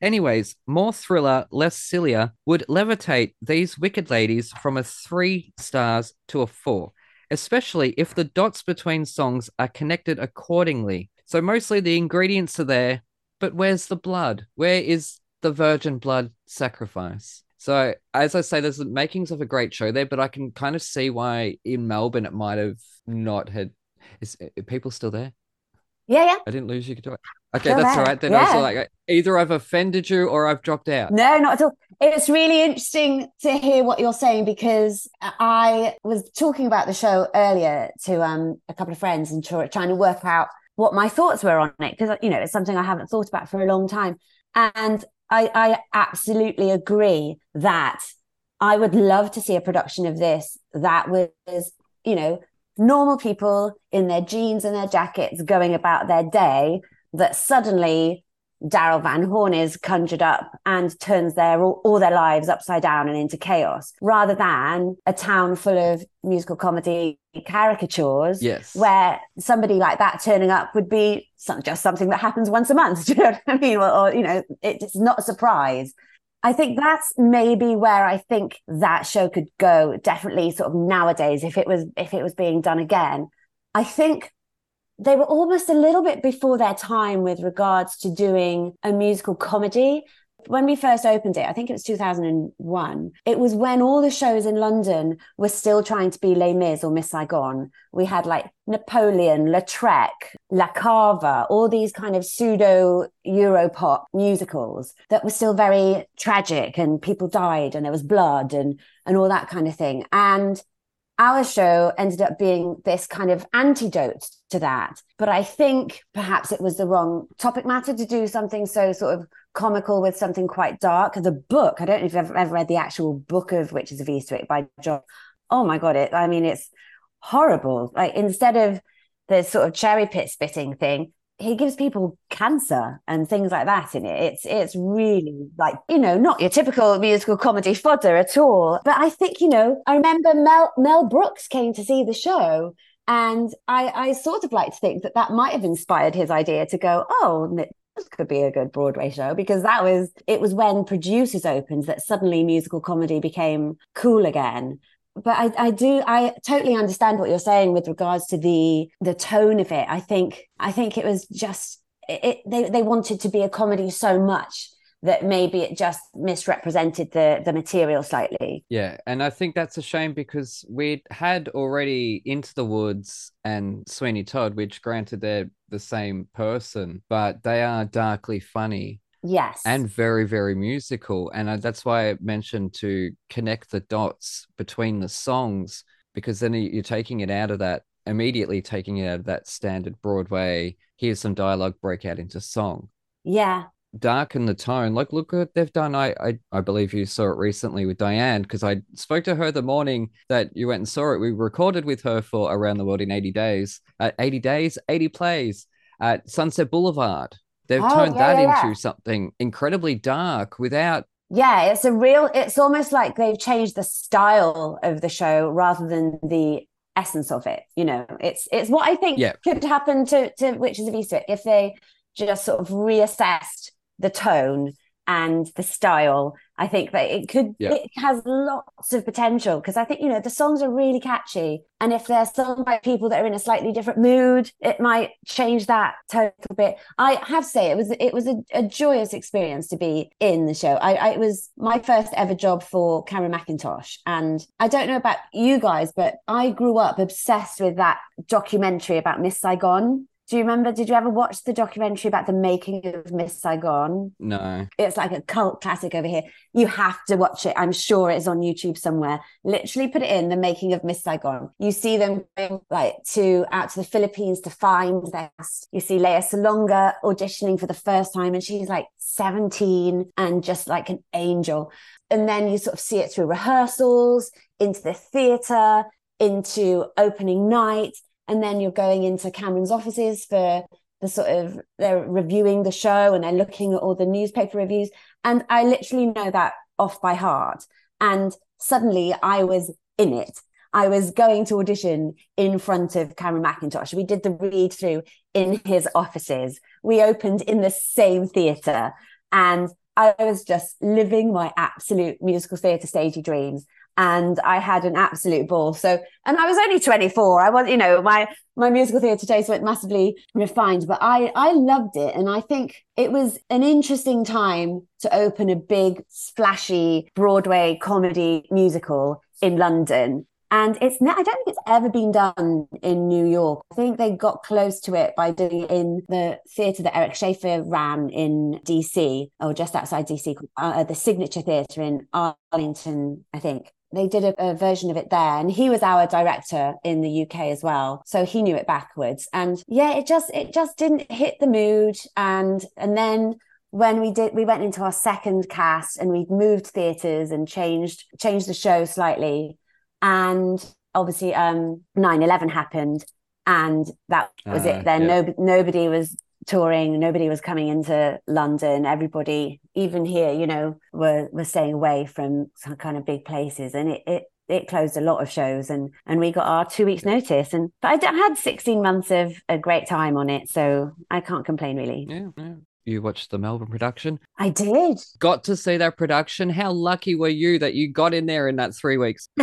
Anyways, more thriller, less sillier would levitate these wicked ladies from a three stars to a four, especially if the dots between songs are connected accordingly. So mostly the ingredients are there, but where's the blood? Where is the virgin blood sacrifice? So as I say, there's the makings of a great show there, but I can kind of see why in Melbourne it might have not had. Is people still there? Yeah, yeah. I didn't lose you. Do it. Okay, that's there. all right. Then yeah. I was like, either I've offended you or I've dropped out. No, not at all. It's really interesting to hear what you're saying because I was talking about the show earlier to um, a couple of friends and trying to work out what my thoughts were on it because you know it's something I haven't thought about for a long time. And I, I absolutely agree that I would love to see a production of this that was, you know, normal people in their jeans and their jackets going about their day that suddenly Daryl Van Horn is conjured up and turns their all, all, their lives upside down and into chaos, rather than a town full of musical comedy caricatures. Yes, where somebody like that turning up would be some, just something that happens once a month. Do you know what I mean? Or, or you know, it's not a surprise. I think that's maybe where I think that show could go. Definitely, sort of nowadays, if it was if it was being done again, I think they were almost a little bit before their time with regards to doing a musical comedy. When we first opened it, I think it was 2001, it was when all the shows in London were still trying to be Les Mis or Miss Saigon. We had like Napoleon, Lautrec, La Cava, all these kind of pseudo Europop musicals that were still very tragic and people died and there was blood and, and all that kind of thing. And our show ended up being this kind of antidote to that. But I think perhaps it was the wrong topic matter to do something so sort of comical with something quite dark. The book, I don't know if you've ever, read the actual book of Witches of Eastwick by John. Oh my God, it, I mean, it's horrible. Like instead of the sort of cherry pit spitting thing, he gives people cancer and things like that in it. It's it's really like you know not your typical musical comedy fodder at all. But I think you know I remember Mel Mel Brooks came to see the show, and I I sort of like to think that that might have inspired his idea to go oh this could be a good Broadway show because that was it was when producers opened that suddenly musical comedy became cool again but I, I do I totally understand what you're saying with regards to the the tone of it. I think I think it was just it, they they wanted to be a comedy so much that maybe it just misrepresented the the material slightly. Yeah, and I think that's a shame because we'd had already Into the Woods and Sweeney Todd, which granted they're the same person, but they are darkly funny Yes. And very, very musical. And that's why I mentioned to connect the dots between the songs, because then you're taking it out of that, immediately taking it out of that standard Broadway, here's some dialogue, break out into song. Yeah. Darken the tone. Like, look what they've done. I, I, I believe you saw it recently with Diane, because I spoke to her the morning that you went and saw it. We recorded with her for Around the World in 80 Days, uh, 80 days, 80 plays at Sunset Boulevard They've oh, turned yeah, that yeah, into something incredibly dark without yeah, it's a real it's almost like they've changed the style of the show rather than the essence of it. You know, it's it's what I think yeah. could happen to to Witches of Eastwick if they just sort of reassessed the tone and the style i think that it could yeah. it has lots of potential because i think you know the songs are really catchy and if they're sung by people that are in a slightly different mood it might change that total bit. I have to say it was it was a, a joyous experience to be in the show. I, I it was my first ever job for cameron mackintosh and i don't know about you guys but i grew up obsessed with that documentary about miss saigon do you remember? Did you ever watch the documentary about the making of Miss Saigon? No. It's like a cult classic over here. You have to watch it. I'm sure it's on YouTube somewhere. Literally put it in the making of Miss Saigon. You see them going like to out to the Philippines to find their. You see Lea Salonga auditioning for the first time, and she's like 17 and just like an angel. And then you sort of see it through rehearsals, into the theatre, into opening night and then you're going into Cameron's offices for the sort of they're reviewing the show and they're looking at all the newspaper reviews and I literally know that off by heart and suddenly I was in it I was going to audition in front of Cameron Mackintosh. We did the read through in his offices. We opened in the same theatre. And I was just living my absolute musical theatre stagey dreams and I had an absolute ball. So, and I was only 24. I was, you know, my my musical theatre taste went massively refined, but I I loved it, and I think it was an interesting time to open a big, splashy Broadway comedy musical in London. And it's I don't think it's ever been done in New York. I think they got close to it by doing it in the theatre that Eric Schaeffer ran in DC or just outside DC, uh, the Signature Theatre in Arlington, I think they did a, a, version of it there and he was our director in the uk as well so he knew it backwards. And yeah it just it just didn't hit the mood. And and then when we did we went into our second cast and we'd moved theaters and changed changed the show slightly. And obviously um 9-11 happened and that was uh, it then. yeah. no, nobody was touring nobody was coming into london everybody even here you know were were staying away from some kind of big places and it it it closed a lot of shows and and we got our two weeks notice and but I had 16 months of a great time on it so I can't complain really yeah, yeah. you watched the Melbourne production. I did. Got to see that production. How lucky were you that you got in there in that three weeks?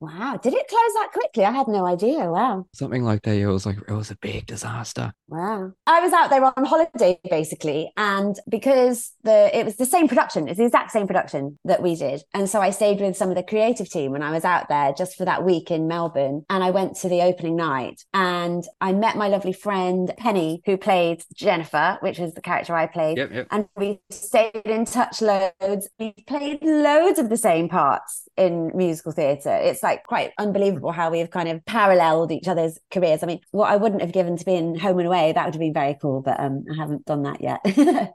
Wow. Did it close that quickly? I had no idea. Wow. Something like that. It was like, it was a big disaster. Wow. I was out there on holiday basically. And because the it was the same production, it's the exact same production that we did. And so I stayed with some of the creative team when I was out there just for that week in Melbourne. And I went to the opening night and I met my lovely friend Penny, who played Jennifer, which was the character I played. Yep, yep. And we stayed in touch loads. We played loads of the same parts in musical theatre. It's like quite unbelievable how we've kind of paralleled each other's careers. I mean, what I wouldn't have given to be in Home and Away, that would have been very cool, but um, I haven't done that yet.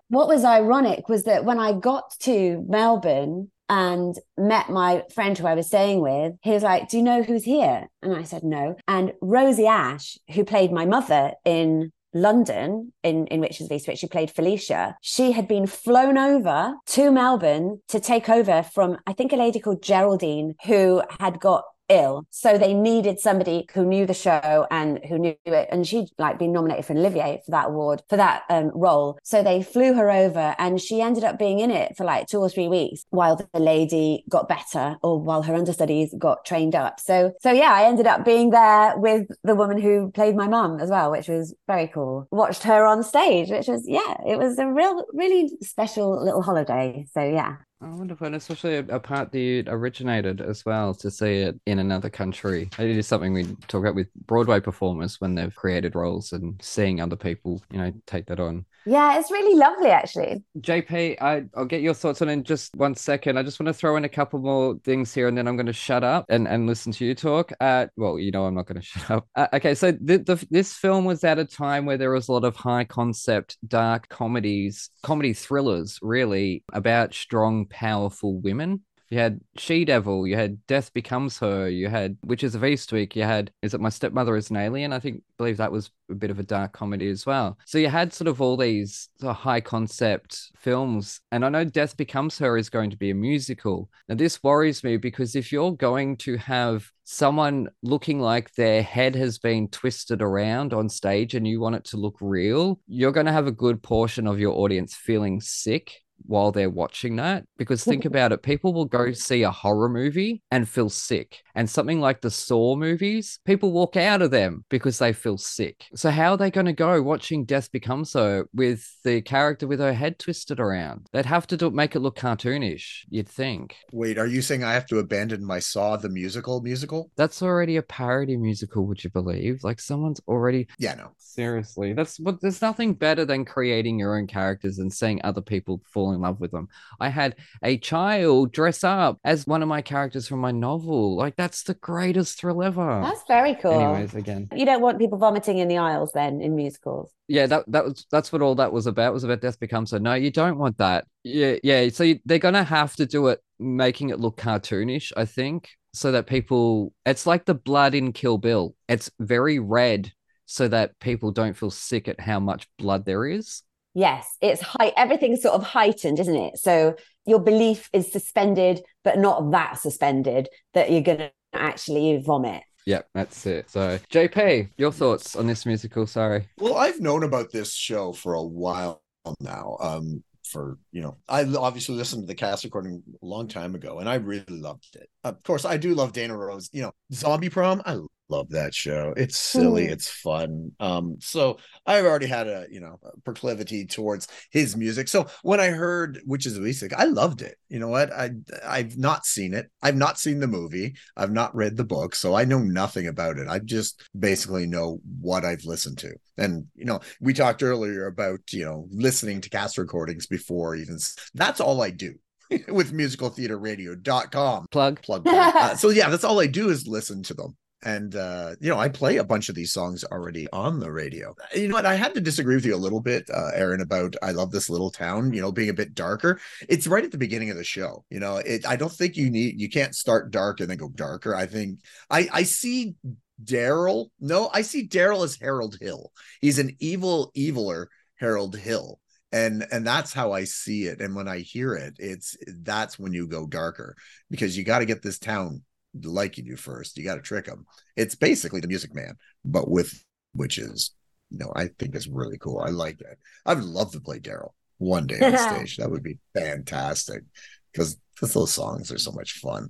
what was ironic was that when I got to Melbourne, and met my friend who I was staying with, he was like, Do you know who's here? And I said, No. And Rosie Ash, who played my mother in London, in, in Witches of which she played Felicia. She had been flown over to Melbourne to take over from, I think, a lady called Geraldine, who had got ill. So they needed somebody who knew the show and who knew it. And she'd like been nominated for an Olivier for that award, for that um, role. So they flew her over and she ended up being in it for like two or three weeks while the lady got better or while her understudies got trained up. So, so yeah, I ended up being there with the woman who played my mum as well, which was very cool. Watched her on stage, which was, yeah, it was a real, really special little holiday. So yeah. Oh, wonderful. And especially a, a part that originated as well to see it in another country. It is something we talk about with Broadway performers when they've created roles and seeing other people, you know, take that on. Yeah, it's really lovely, actually. JP, I, I'll get your thoughts on in just one second. I just want to throw in a couple more things here and then I'm going to shut up and, and listen to you talk. Uh, well, you know, I'm not going to shut up. Uh, okay, so the, the, this film was at a time where there was a lot of high concept, dark comedies, comedy thrillers, really, about strong, powerful women. You had She Devil, you had Death Becomes Her, you had Witches of Eastwick, you had Is It My Stepmother is an Alien? I think believe that was a bit of a dark comedy as well. So you had sort of all these sort of high concept films. And I know Death Becomes Her is going to be a musical. Now this worries me because if you're going to have someone looking like their head has been twisted around on stage and you want it to look real, you're going to have a good portion of your audience feeling sick while they're watching that. Because think about it, people will go see a horror movie and feel sick. And something like the Saw movies, people walk out of them because they feel sick. So, how are they going to go watching Death Becomes Her with the character with her head twisted around? They'd have to do, make it look cartoonish, you'd think. Wait, are you saying I have to abandon my Saw the musical musical? That's already a parody musical, would you believe? Like, someone's already. Yeah, no. Seriously, that's what there's nothing better than creating your own characters and seeing other people fall in love with them. I had a child dress up as one of my characters from my novel. Like that's the greatest thrill ever. That's very cool. Anyways, again, you don't want people vomiting in the aisles then in musicals. Yeah, that that was that's what all that was about. It was about death becomes so. No, you don't want that. Yeah, yeah. So you, they're gonna have to do it, making it look cartoonish. I think so that people. It's like the blood in Kill Bill. It's very red so that people don't feel sick at how much blood there is. Yes, it's high. Everything's sort of heightened, isn't it? So your belief is suspended, but not that suspended that you're going to actually vomit. Yep, that's it. So, JP, your thoughts on this musical? Sorry. Well, I've known about this show for a while now. Um, for you know, I obviously listened to the cast recording a long time ago, and I really loved it. Of course, I do love Dana Rowe's. You know, Zombie Prom. I love that show. It's silly, mm. it's fun. Um, so I've already had a you know a proclivity towards his music. So when I heard Witches of Eastwick, I loved it. You know what? I I've not seen it. I've not seen the movie. I've not read the book, so I know nothing about it. I just basically know what I've listened to. And you know, we talked earlier about you know listening to cast recordings before even. That's all I do with musicaltheatreradio.com. Plug. Plug. plug. uh, so yeah, that's all I do is listen to them and uh, you know i play a bunch of these songs already on the radio. You know what? I had to disagree with you a little bit uh, aaron about i love this little town you know being a bit darker. It's right at the beginning of the show you know? It i don't think you need you can't start dark and then go darker. I think i i see daryl no i see daryl as harold hill. He's an evil eviler harold hill and and that's how i see it. And when i hear it it's that's when you go darker because you got to get this town liking you first. You got to trick them. It's basically the Music Man, but with witches. no, I think it's really cool. I like it. I would love to play Daryl one day on stage. That would be fantastic because those songs are so much fun.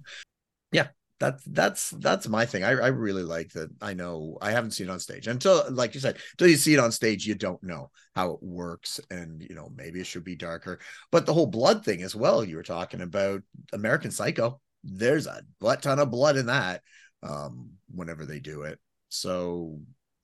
Yeah, that's that's that's my thing. I, I really like that. I know I haven't seen it on stage until, like you said, until you see it on stage, you don't know how it works, and you know maybe it should be darker. But the whole blood thing as well. You were talking about American Psycho. There's a butt ton of blood in that. Um, whenever they do it, so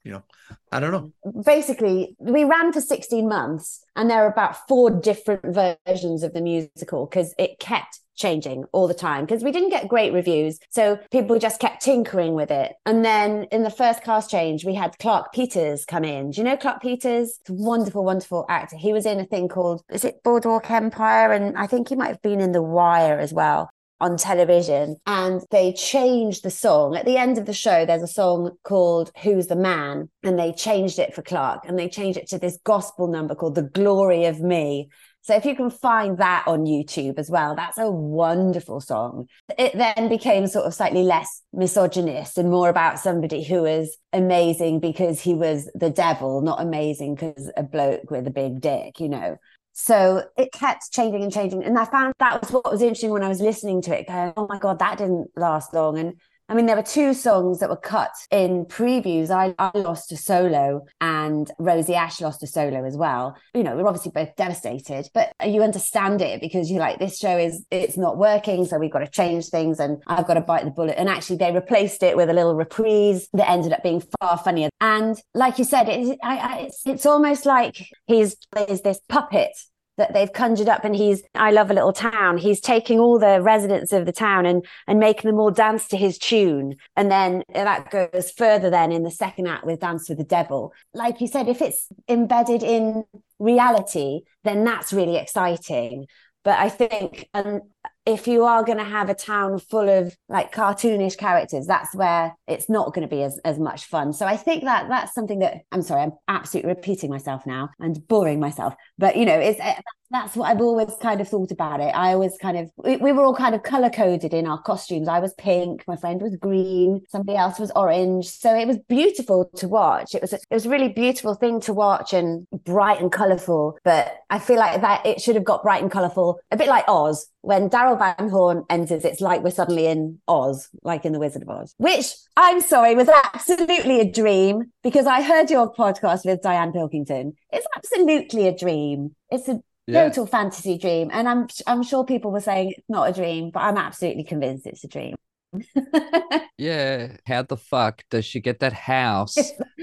you know, I don't know. Basically, we ran for 16 months and there are about four different versions of the musical because it kept changing all the time because we didn't get great reviews. So people just kept tinkering with it. And then in the first cast change, we had Clarke Peters come in. Do you know Clarke Peters? Wonderful, wonderful actor. He was in a thing called, is it Boardwalk Empire? And I think he might have been in The Wire as well on television and they changed the song. At the end of the show, there's a song called Who's the Man? And they changed it for Clark and they changed it to this gospel number called The Glory of Me. So if you can find that on YouTube as well, that's a wonderful song. It then became sort of slightly less misogynist and more about somebody who was amazing because he was the devil, not amazing because a bloke with a big dick, you know. So it kept changing and changing. And I found that was what was interesting when I was listening to it, going, oh my God, that didn't last long. And I mean, there were two songs that were cut in previews. I, I lost a solo and Rosie Ash lost a solo as well. You know, we're obviously both devastated, but you understand it because you're like, this show is, it's not working. So we've got to change things and I've got to bite the bullet. And actually, they replaced it with a little reprise that ended up being far funnier. And like you said, it, I, I, it's, it's almost like he's, he's this puppet that they've conjured up and he's i love a little town. He's taking all the residents of the town and and making them all dance to his tune. And then that goes further then in the second act with dance with the devil. Like you said if it's embedded in reality then that's really exciting. But i think and if you are going to have a town full of like cartoonish characters that's where it's not going to be as, as much fun. So i think that that's something that i'm sorry i'm absolutely repeating myself now and boring myself but you know it's eh, that's what I've always kind of thought about it. I always kind of we, we, were all kind of color coded in our costumes. I was pink, my friend was green, somebody else was orange. So it was beautiful to watch. It was a, it was a really beautiful thing to watch and bright and colorful. But I feel like that it should have got bright and colorful, a bit like Oz. When Daryl Van Horn enters, it's like we're suddenly in Oz, like in the Wizard of Oz, which I'm sorry was absolutely a dream because I heard your podcast with Diane Pilkington. It's absolutely a dream. It's a yeah. total fantasy dream. And I'm I'm sure people were saying it's not a dream, but I'm absolutely convinced it's a dream. yeah. How the fuck does she get that house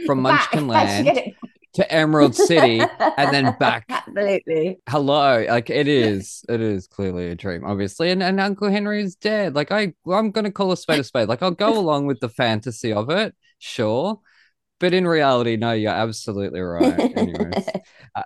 from Munchkinland to Emerald City and then back? Absolutely. Hello. Like it is, it is clearly a dream, obviously. And and Uncle Henry is dead. Like I I'm gonna call a spade a spade. Like I'll go along with the fantasy of it, sure. But in reality, no, you're absolutely right. Anyways. Uh,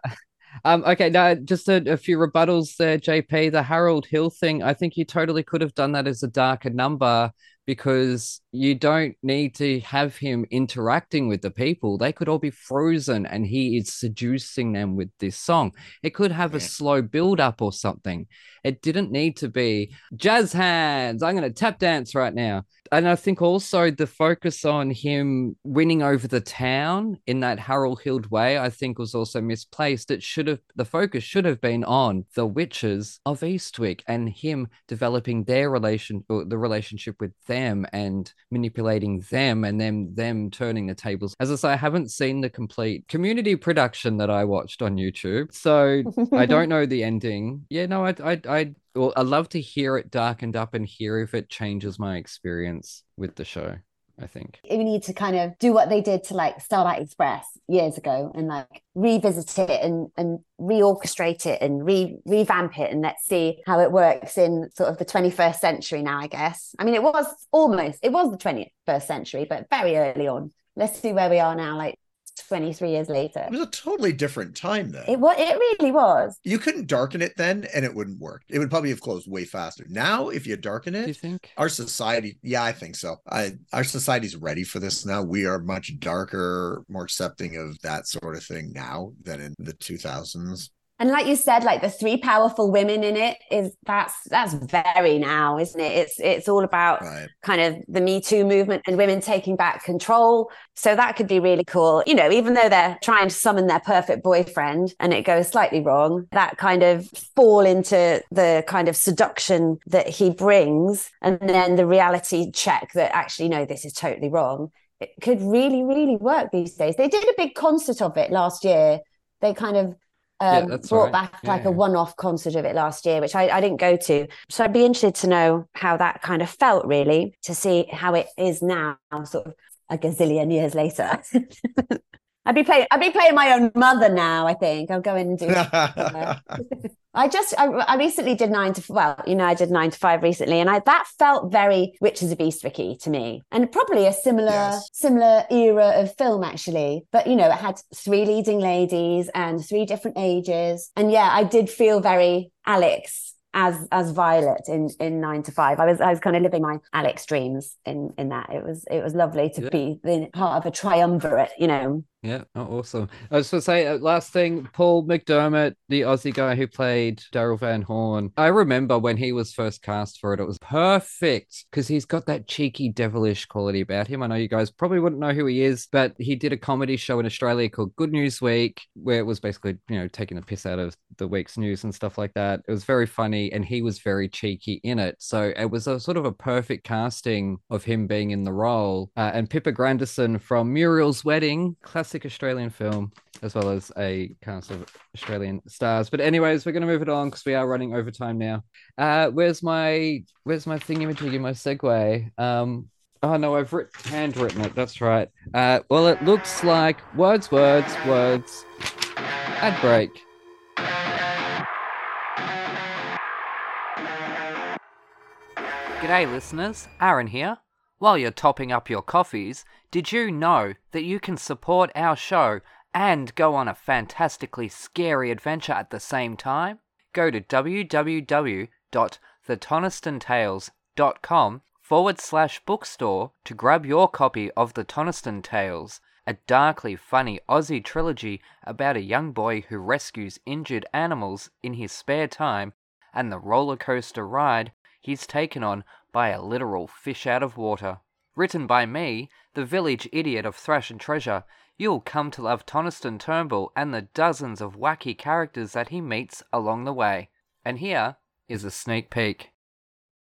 um, okay, now just a, a, few rebuttals there, JP. The Harold Hill thing, I think you totally could have done that as a darker number because you don't need to have him interacting with the people. They could all be frozen and he is seducing them with this song. It could have yeah. a slow build up or something. It didn't need to be jazz hands. I'm going to tap dance right now and I think also the focus on him winning over the town in that Harold Hill way, I think was also misplaced. It should have the focus should have been on the witches of Eastwick and him developing their relation, or the relationship with them, and manipulating them, and then them turning the tables. As I say, I haven't seen the complete community production that I watched on YouTube, so I don't know the ending. Yeah, no, I, I, I well, I'd love to hear it darkened up and hear if it changes my experience with the show. I think we need to kind of do what they did to like Starlight Express years ago and like revisit it and and reorchestrate it and re revamp it and let's see how it works in sort of the 21st century now. I guess. I mean, it was almost it was the 21st century, but very early on. Let's see where we are now, like 23 years later. It was a totally different time then. It was it really was. You couldn't darken it then and it wouldn't work. It would probably have closed way faster. Now if you darken it, Do you think our society yeah, I think so. I our society's ready for this now. We are much darker, more accepting of that sort of thing now than in the 2000s. And like you said, like the three powerful women in it is that's that's very now, isn't it? It's it's all about right. kind of the Me Too movement and women taking back control. So that could be really cool. You know, even though they're trying to summon their perfect boyfriend and it goes slightly wrong, that kind of fall into the kind of seduction that he brings and then the reality check that actually no, this is totally wrong. It could really, really work these days. They did a big concert of it last year. They kind of um, yeah, brought right. back like yeah. a one-off concert of it last year, which I, I didn't go to. So I'd be interested to know how that kind of felt, really, to see how it is now, sort of a gazillion years later. I'd be playing. I'd be playing my own mother now. I think I'll go in and do. I just I, I, recently did nine to well, you know, I did nine to five recently, and I that felt very Witches of Eastwick to me, and probably a similar yes. similar era of film actually. But you know, it had three leading ladies and three different ages, and yeah, I did feel very Alex as as Violet in in nine to five. I was I was kind of living my Alex dreams in in that. It was it was lovely to yeah. be the part of a triumvirate, you know. Yeah, oh, awesome. I was going to say, uh, last thing, Paul McDermott, the Aussie guy who played Daryl Van Horn. I remember when he was first cast for it, it was perfect because he's got that cheeky, devilish quality about him. I know you guys probably wouldn't know who he is, but he did a comedy show in Australia called Good News Week, where it was basically, you know, taking the piss out of the week's news and stuff like that. It was very funny, and he was very cheeky in it. So it was a sort of a perfect casting of him being in the role. Uh, and Pippa Grandison from Muriel's Wedding, classic classic Australian film, as well as a cast of Australian stars. But anyways, we're gonna move it on because we are running over time now. Uh, where's my where's my thingy my segue? Um, oh no, I've writ- handwritten it. That's right. Uh, well, it looks like words, words, words. Ad break. G'day, listeners. Aaron here. While you're topping up your coffees, did you know that you can support our show and go on a fantastically scary adventure at the same time? Go to www.thetonastonTales.com forward slash bookstore to grab your copy of The Tonaston Tales, a darkly funny Aussie trilogy about a young boy who rescues injured animals in his spare time and the roller coaster ride he's taken on by a literal fish out of water. Written by me, the village idiot of Thrash and Treasure, you'll come to love Tonaston Turnbull and the dozens of wacky characters that he meets along the way. And here is a sneak peek.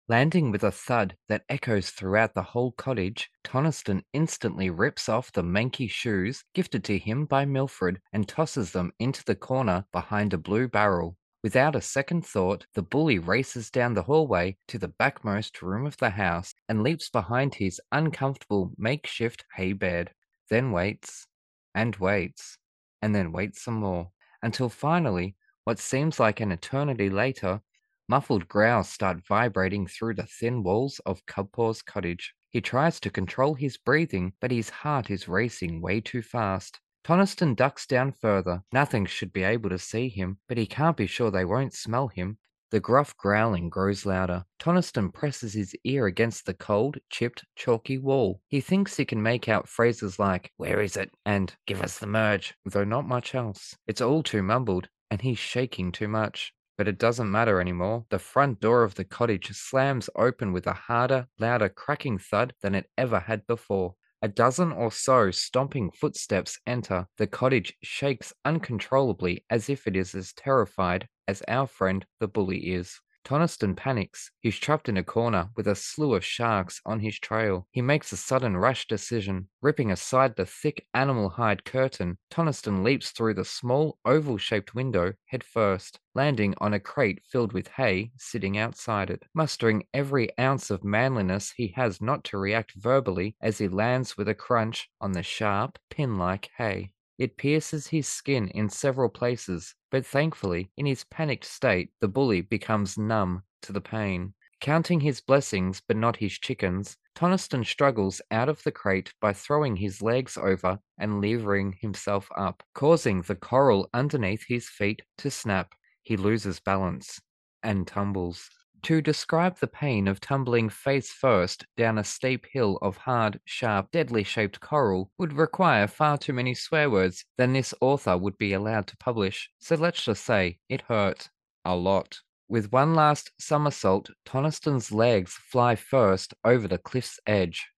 Landing with a thud that echoes throughout the whole cottage, Tonaston instantly rips off the manky shoes gifted to him by Milfred and tosses them into the corner behind a blue barrel. Without a second thought, the bully races down the hallway to the backmost room of the house and leaps behind his uncomfortable makeshift hay bed, then waits, and waits, and then waits some more, until finally, what seems like an eternity later, muffled growls start vibrating through the thin walls of Cubpaw's cottage. He tries to control his breathing, but his heart is racing way too fast. Tonaston ducks down further. Nothing should be able to see him, but he can't be sure they won't smell him. The gruff growling grows louder. Tonaston presses his ear against the cold, chipped, chalky wall. He thinks he can make out phrases like, Where is it? and Give us the merge, though not much else. It's all too mumbled, and he's shaking too much. But it doesn't matter anymore. The front door of the cottage slams open with a harder, louder cracking thud than it ever had before. A dozen or so stomping footsteps enter. The cottage shakes uncontrollably as if it is as terrified as our friend the bully is. Tonaston panics. He's trapped in a corner with a slew of sharks on his trail. He makes a sudden rash decision. Ripping aside the thick animal hide curtain, Tonaston leaps through the small oval shaped window head first, landing on a crate filled with hay sitting outside it. Mustering every ounce of manliness he has not to react verbally as he lands with a crunch on the sharp, pin like hay. It pierces his skin in several places, but thankfully, in his panicked state, the bully becomes numb to the pain. Counting his blessings but not his chickens, Tonaston struggles out of the crate by throwing his legs over and levering himself up, causing the coral underneath his feet to snap. He loses balance and tumbles. To describe the pain of tumbling face first down a steep hill of hard, sharp, deadly shaped coral would require far too many swear words than this author would be allowed to publish. So let's just say it hurt. A lot. With one last somersault, Tonaston's legs fly first over the cliff's edge.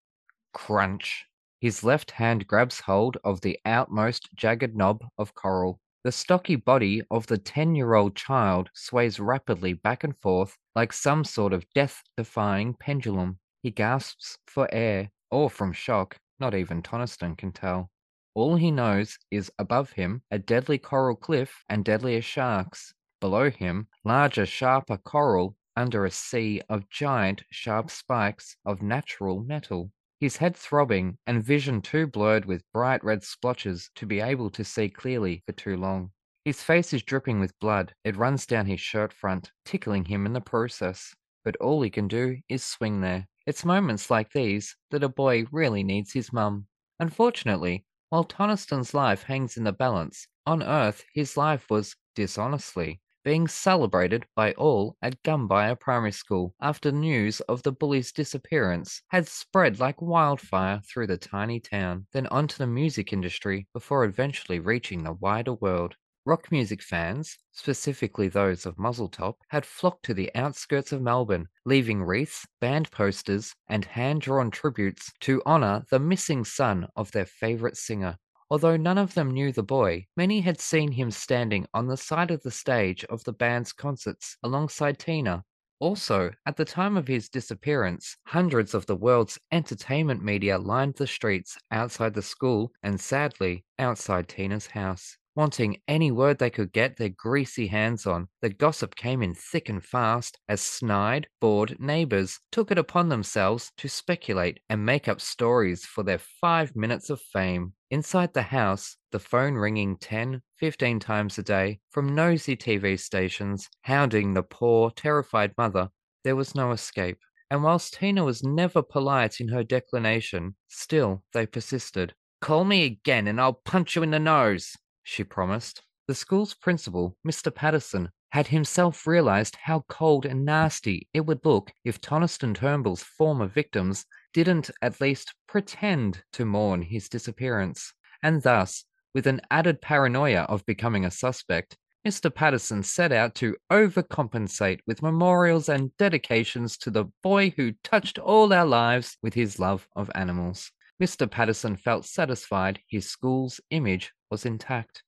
Crunch. His left hand grabs hold of the outmost jagged knob of coral. The stocky body of the 10 year old child sways rapidly back and forth like some sort of death defying pendulum. He gasps for air, or from shock, not even Tonaston can tell. All he knows is above him a deadly coral cliff and deadlier sharks. Below him, larger, sharper coral under a sea of giant, sharp spikes of natural metal his head throbbing and vision too blurred with bright red splotches to be able to see clearly for too long. His face is dripping with blood. It runs down his shirt front, tickling him in the process. But all he can do is swing there. It's moments like these that a boy really needs his mum. Unfortunately, while Tonaston's life hangs in the balance, on Earth his life was, dishonestly, being celebrated by all at Gumbaya Primary School after news of the bully's disappearance had spread like wildfire through the tiny town, then onto the music industry before eventually reaching the wider world. Rock music fans, specifically those of Muzzletop, had flocked to the outskirts of Melbourne, leaving wreaths, band posters, and hand drawn tributes to honour the missing son of their favourite singer. Although none of them knew the boy, many had seen him standing on the side of the stage of the band's concerts alongside Tina. Also, at the time of his disappearance, hundreds of the world's entertainment media lined the streets outside the school and sadly, outside Tina's house wanting any word they could get their greasy hands on. The gossip came in thick and fast as snide, bored neighbors took it upon themselves to speculate and make up stories for their five minutes of fame. Inside the house, the phone ringing 10, 15 times a day from nosy TV stations, hounding the poor, terrified mother, there was no escape. And whilst Tina was never polite in her declination, still they persisted. Call me again and I'll punch you in the nose she promised. The school's principal, Mr. Patterson, had himself realized how cold and nasty it would look if Tonaston Turnbull's former victims didn't at least pretend to mourn his disappearance. And thus, with an added paranoia of becoming a suspect, Mr. Patterson set out to overcompensate with memorials and dedications to the boy who touched all our lives with his love of animals. Mr. Patterson felt satisfied his school's image was intact.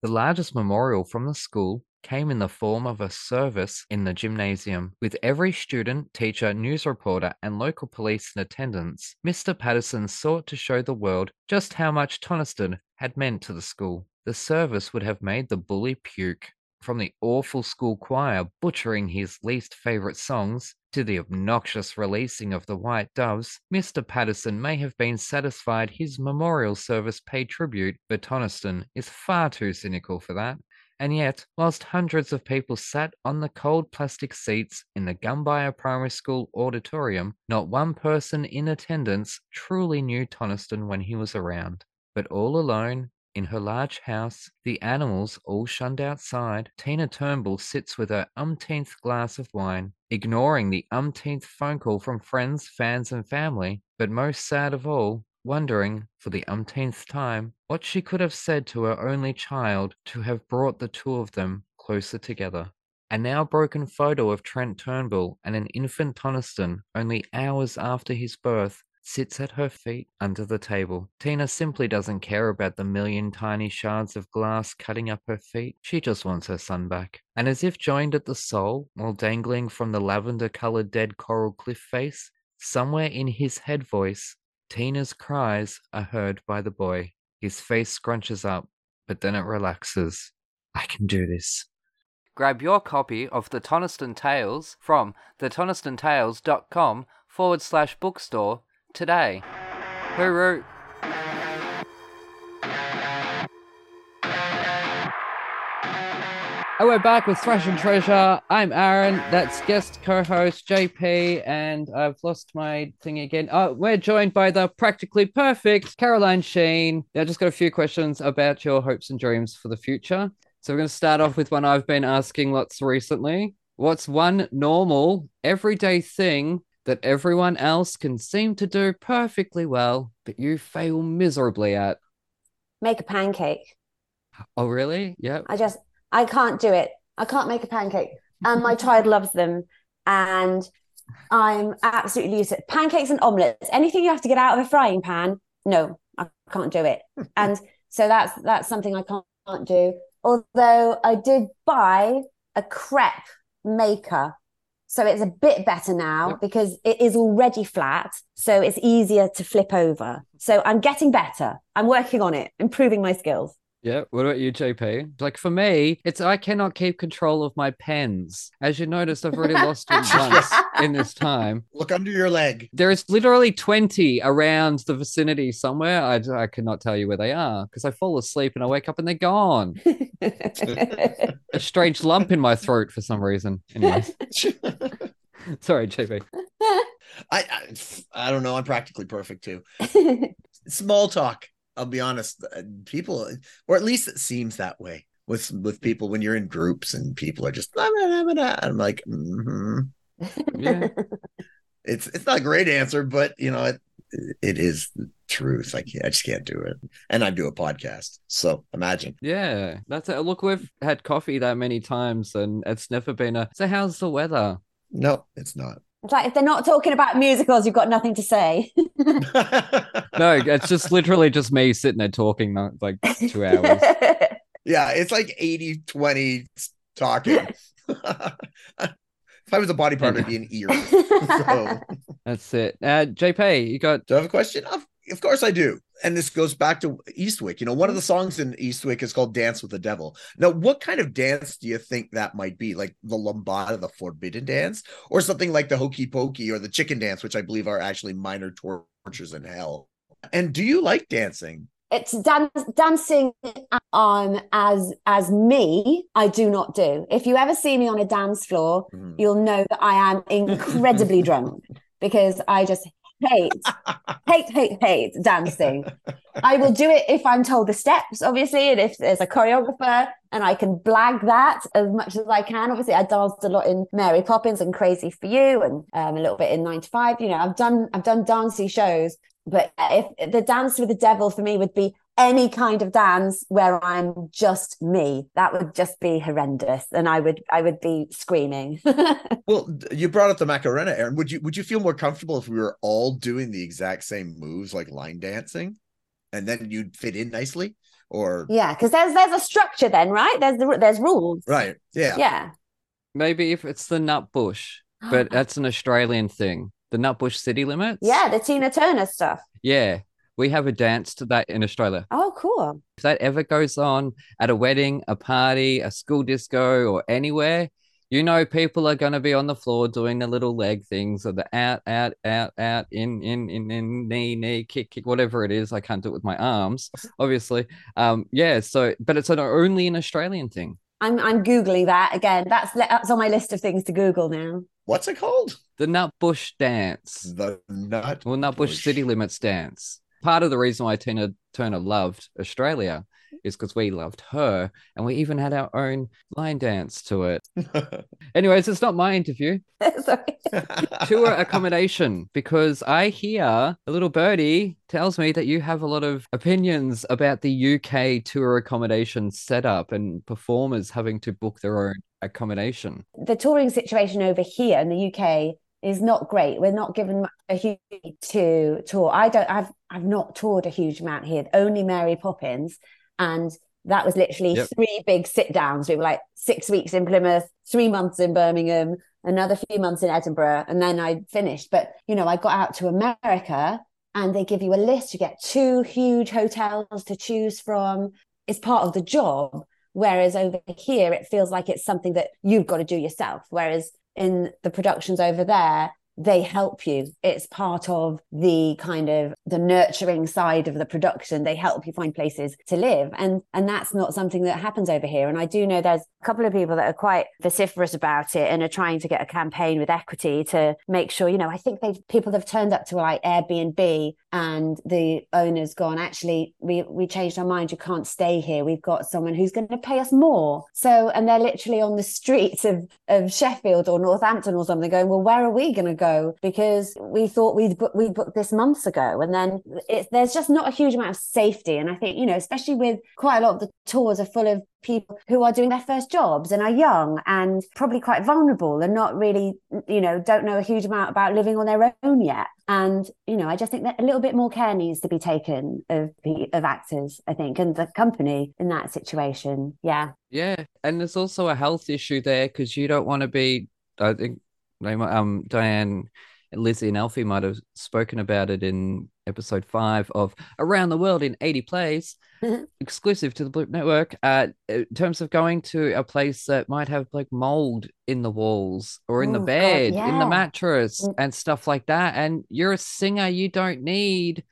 The largest memorial from the school came in the form of a service in the gymnasium. With every student, teacher, news reporter, and local police in attendance, Mr. Patterson sought to show the world just how much Tonaston had meant to the school. The service would have made the bully puke. From the awful school choir butchering his least favourite songs to the obnoxious releasing of the White Doves, Mr. Patterson may have been satisfied his memorial service paid tribute, but Tonaston is far too cynical for that. And yet, whilst hundreds of people sat on the cold plastic seats in the Gumbaya Primary School auditorium, not one person in attendance truly knew Tonaston when he was around. But all alone, in her large house, the animals all shunned outside, Tina Turnbull sits with her umpteenth glass of wine, ignoring the umpteenth phone call from friends, fans, and family, but most sad of all, wondering, for the umpteenth time, what she could have said to her only child to have brought the two of them closer together. A now broken photo of Trent Turnbull and an infant Tonaston only hours after his birth sits at her feet under the table. Tina simply doesn't care about the million tiny shards of glass cutting up her feet. She just wants her son back. And as if joined at the soul, while dangling from the lavender colored dead coral cliff face, somewhere in his head voice, Tina's cries are heard by the boy. His face scrunches up, but then it relaxes. I can do this. Grab your copy of the Tonaston Tales from thetonastonTales.com forward slash bookstore today. Hooroo! And we're back with Thrash 'n Treasure. I'm Aaron. That's guest co-host JP, and I've lost my thing again. Oh, we're joined by the practically perfect Caroline Sheen. I just got a few questions about your hopes and dreams for the future. So we're going to start off with one I've been asking lots recently. What's one normal, everyday thing that everyone else can seem to do perfectly well, but you fail miserably at? Make a pancake. Oh, really? Yeah. I just, I can't do it. I can't make a pancake. And my child loves them. And I'm absolutely used to pancakes and omelets. Anything you have to get out of a frying pan, no, I can't do it. and so that's that's something I can't, can't do. Although I did buy a crepe maker. So it's a bit better now yep. because it is already flat. So it's easier to flip over. So I'm getting better. I'm working on it, improving my skills. Yeah. What about you, JP? Like for me, it's I cannot keep control of my pens. As you noticed, I've already lost once in this time. Look under your leg. There is literally 20 around the vicinity somewhere. I, I cannot tell you where they are because I fall asleep and I wake up and they're gone. A strange lump in my throat for some reason. Anyways. Sorry, JP. I, I I don't know. I'm practically perfect too. Small talk. I'll be honest, uh, people, or at least it seems that way with with people when you're in groups and people are just. blah, blah, blah, blah. I'm like, mm-hmm. yeah. It's it's not a great answer, but you know it it is the truth. I can't, I just can't do it, and I do a podcast, so imagine. Yeah, that's it. Look, we've had coffee that many times, and it's never been a. So, how's the weather? No, it's not. It's like if they're not talking about musicals, you've got nothing to say. no, it's just literally just me sitting there talking like two hours. yeah, it's like 80 20 talking. if I was a body part, it'd be an ear. So. That's it. Uh, JP, you got. Do I have a question? Of, of course I do and this goes back to Eastwick. You know, one of the songs in Eastwick is called Dance with the Devil. Now, what kind of dance do you think that might be? Like the lambada, the forbidden dance, or something like the hokey pokey or the chicken dance, which I believe are actually minor tortures in hell. And do you like dancing? It's dance, dancing on as as me. I do not do. If you ever see me on a dance floor, mm. you'll know that I am incredibly drunk because I just hate, hate, hate, hate dancing. I will do it if I'm told the steps, obviously, and if there's a choreographer and I can blag that as much as I can. Obviously, I danced a lot in Mary Poppins and Crazy for You, and um, a little bit in Nine to Five. You know, I've done I've done dancey shows, but if the dance with the devil for me would be any kind of dance where I'm just me. That would just be horrendous, and I would I would be screaming. well, you brought up the Macarena, Aaron. Would you would you feel more comfortable if we were all doing the exact same moves, like line dancing, and then you'd fit in nicely? Or yeah, because there's there's a structure then, right? There's the there's rules, right? Yeah, yeah. Maybe if it's the Nutbush, but that's an Australian thing. The Nutbush City Limits. Yeah, the Tina Turner stuff. Yeah, we have a dance to that in Australia. Oh, cool. If that ever goes on at a wedding, a party, a school disco, or anywhere, you know people are going to be on the floor doing the little leg things or the out, out, out, out, in, in, in, in, knee, knee, kick, kick, whatever it is. I can't do it with my arms, obviously. Um, yeah. So, but it's an only an Australian thing. I'm I'm googling that again. That's that's on my list of things to Google now. What's it called? The Nutbush Dance. The Nut. Well, Nutbush City Limits Dance part of the reason why Tina Turner loved Australia is because we loved her and we even had our own line dance to it. Anyways, it's not my interview. Tour accommodation, because I hear a little birdie tells me that you have a lot of opinions about the UK tour accommodation setup and performers having to book their own accommodation. The touring situation over here in the UK is not great. We're not given a huge to tour. I don't. I've I've not toured a huge amount here. Only Mary Poppins, and that was literally yep. three big sit downs. We were like six weeks in Plymouth, three months in Birmingham, another few months in Edinburgh, and then I finished. But you know, I got out to America, and they give you a list. You get two huge hotels to choose from. It's part of the job. Whereas over here, it feels like it's something that you've got to do yourself. Whereas in the productions over there, they help you. It's part of the kind of the nurturing side of the production. They help you find places to live. And and that's not something that happens over here. And I do know there's a couple of people that are quite vociferous about it and are trying to get a campaign with equity to make sure, you know, I think they've people have turned up to like Airbnb and the owner's gone, actually, we we changed our mind. You can't stay here. We've got someone who's going to pay us more. So and they're literally on the streets of, of Sheffield or Northampton or something going, well, where are we going to go? Because we thought we'd, book, we'd booked this months ago. And then it, there's just not a huge amount of safety. And I think, you know, especially with quite a lot of the tours are full of people who are doing their first jobs and are young and probably quite vulnerable and not really, you know, don't know a huge amount about living on their own yet. And, you know, I just think that a little bit more care needs to be taken of of actors, I think, and the company in that situation. Yeah. Yeah. And there's also a health issue there because you don't want to be, I think, um, Diane Lizzie and Alfie might have spoken about it in episode five of Around the World in 80 Plays, exclusive to the Bloop Network. Uh, in terms of going to a place that might have like mold in the walls or in oh, the bed, God, yeah. in the mattress, mm. and stuff like that. And you're a singer, you don't need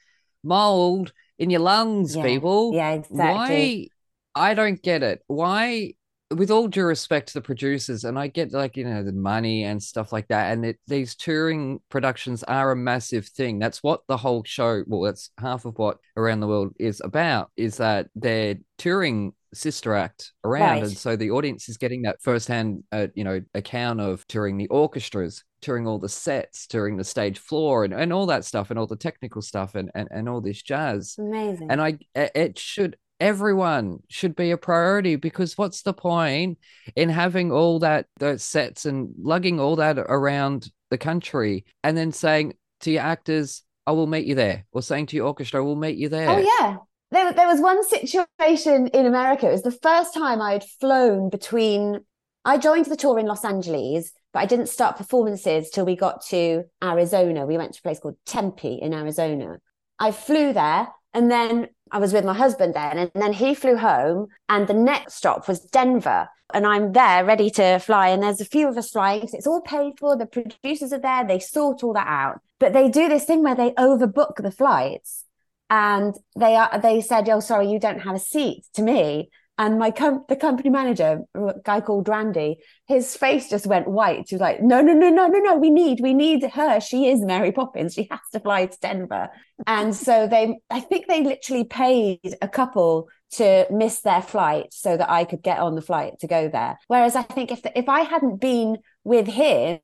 mold in your lungs, yeah. people. Yeah, exactly. Why? I don't get it. Why with all due respect to the producers, and I get like you know the money and stuff like that, and it, these touring productions are a massive thing. That's what the whole show, well, that's half of what Around the World is about. Is that they're touring sister act around, right. and so the audience is getting that firsthand, uh, you know, account of touring the orchestras, touring all the sets, touring the stage floor, and, and all that stuff, and all the technical stuff, and and, and all this jazz. Amazing. And I, it should everyone should be a priority because what's the point in having all that those sets and lugging all that around the country and then saying to your actors i will meet you there or saying to your orchestra we'll meet you there. Oh yeah. There, there was one situation in america. It was the first time i'd flown between i joined the tour in los angeles but i didn't start performances till we got to arizona. We went to a place called tempe in arizona. I flew there and then I was with my husband then, and then he flew home, and the next stop was Denver. And I'm there ready to fly, and there's a few of us flying. So it's all paid for. The producers are there, they sort all that out. But they do this thing where they overbook the flights. And they are they said, Oh, sorry, you don't have a seat to me. And my com- the company manager, a guy called Randy, his face just went white. He was like, "No, no, no, no, no, no. We need, we need her. She is Mary Poppins. She has to fly to Denver." And so they, I think they literally paid a couple to miss their flight so that I could get on the flight to go there. Whereas I think if the, if I hadn't been with him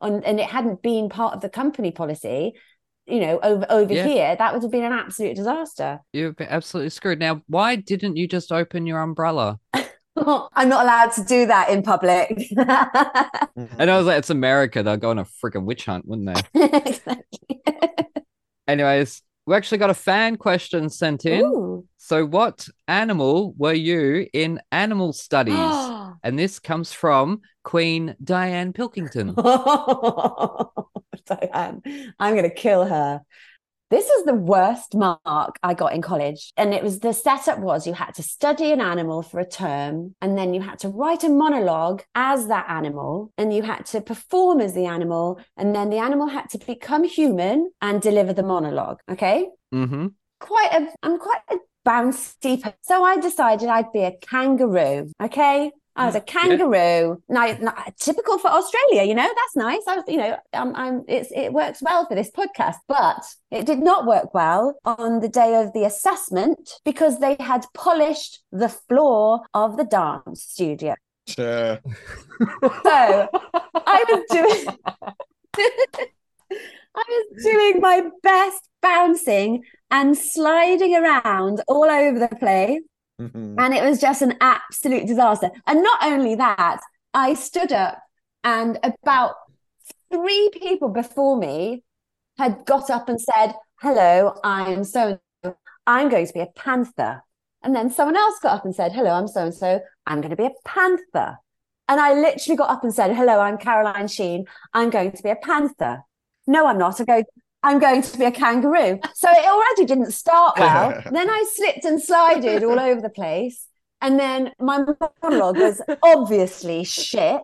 on, and it hadn't been part of the company policy, you know, over over yeah. here, that would have been an absolute disaster. You've been absolutely screwed. Now, why didn't you just open your umbrella? I'm not allowed to do that in public. And I was like, it's America. They'll go on a freaking witch hunt, wouldn't they? exactly. Anyways, we actually got a fan question sent in. Ooh. So, what animal were you in animal studies? and this comes from Queen Diane Pilkington. Diane, I'm going to kill her. This was the worst mark I got in college. And it was the setup was you had to study an animal for a term, and then you had to write a monologue as that animal, and you had to perform as the animal, and then the animal had to become human and deliver the monologue. Okay. Mm-hmm. Quite a, I'm quite a bouncy. So I decided I'd be a kangaroo. Okay. I was a kangaroo. Yeah. Now, typical for Australia, you know, that's nice. I was, you know, um, I'm, it's, it works well for this podcast, but it did not work well on the day of the assessment because they had polished the floor of the dance studio. Sure. so I was doing, I was doing my best bouncing and sliding around all over the place. And it was just an absolute disaster. And not only that, I stood up and about three people before me had got up and said, Hello, I'm so I'm going to be a panther. And then someone else got up and said, Hello, I'm so and so. I'm going to be a panther. And I literally got up and said, Hello, I'm Caroline Sheen. I'm going to be a panther. No, I'm not. i'm go, I'm going to be a kangaroo. So it already didn't start well. then I slipped and slided all over the place. And then my monologue was obviously shit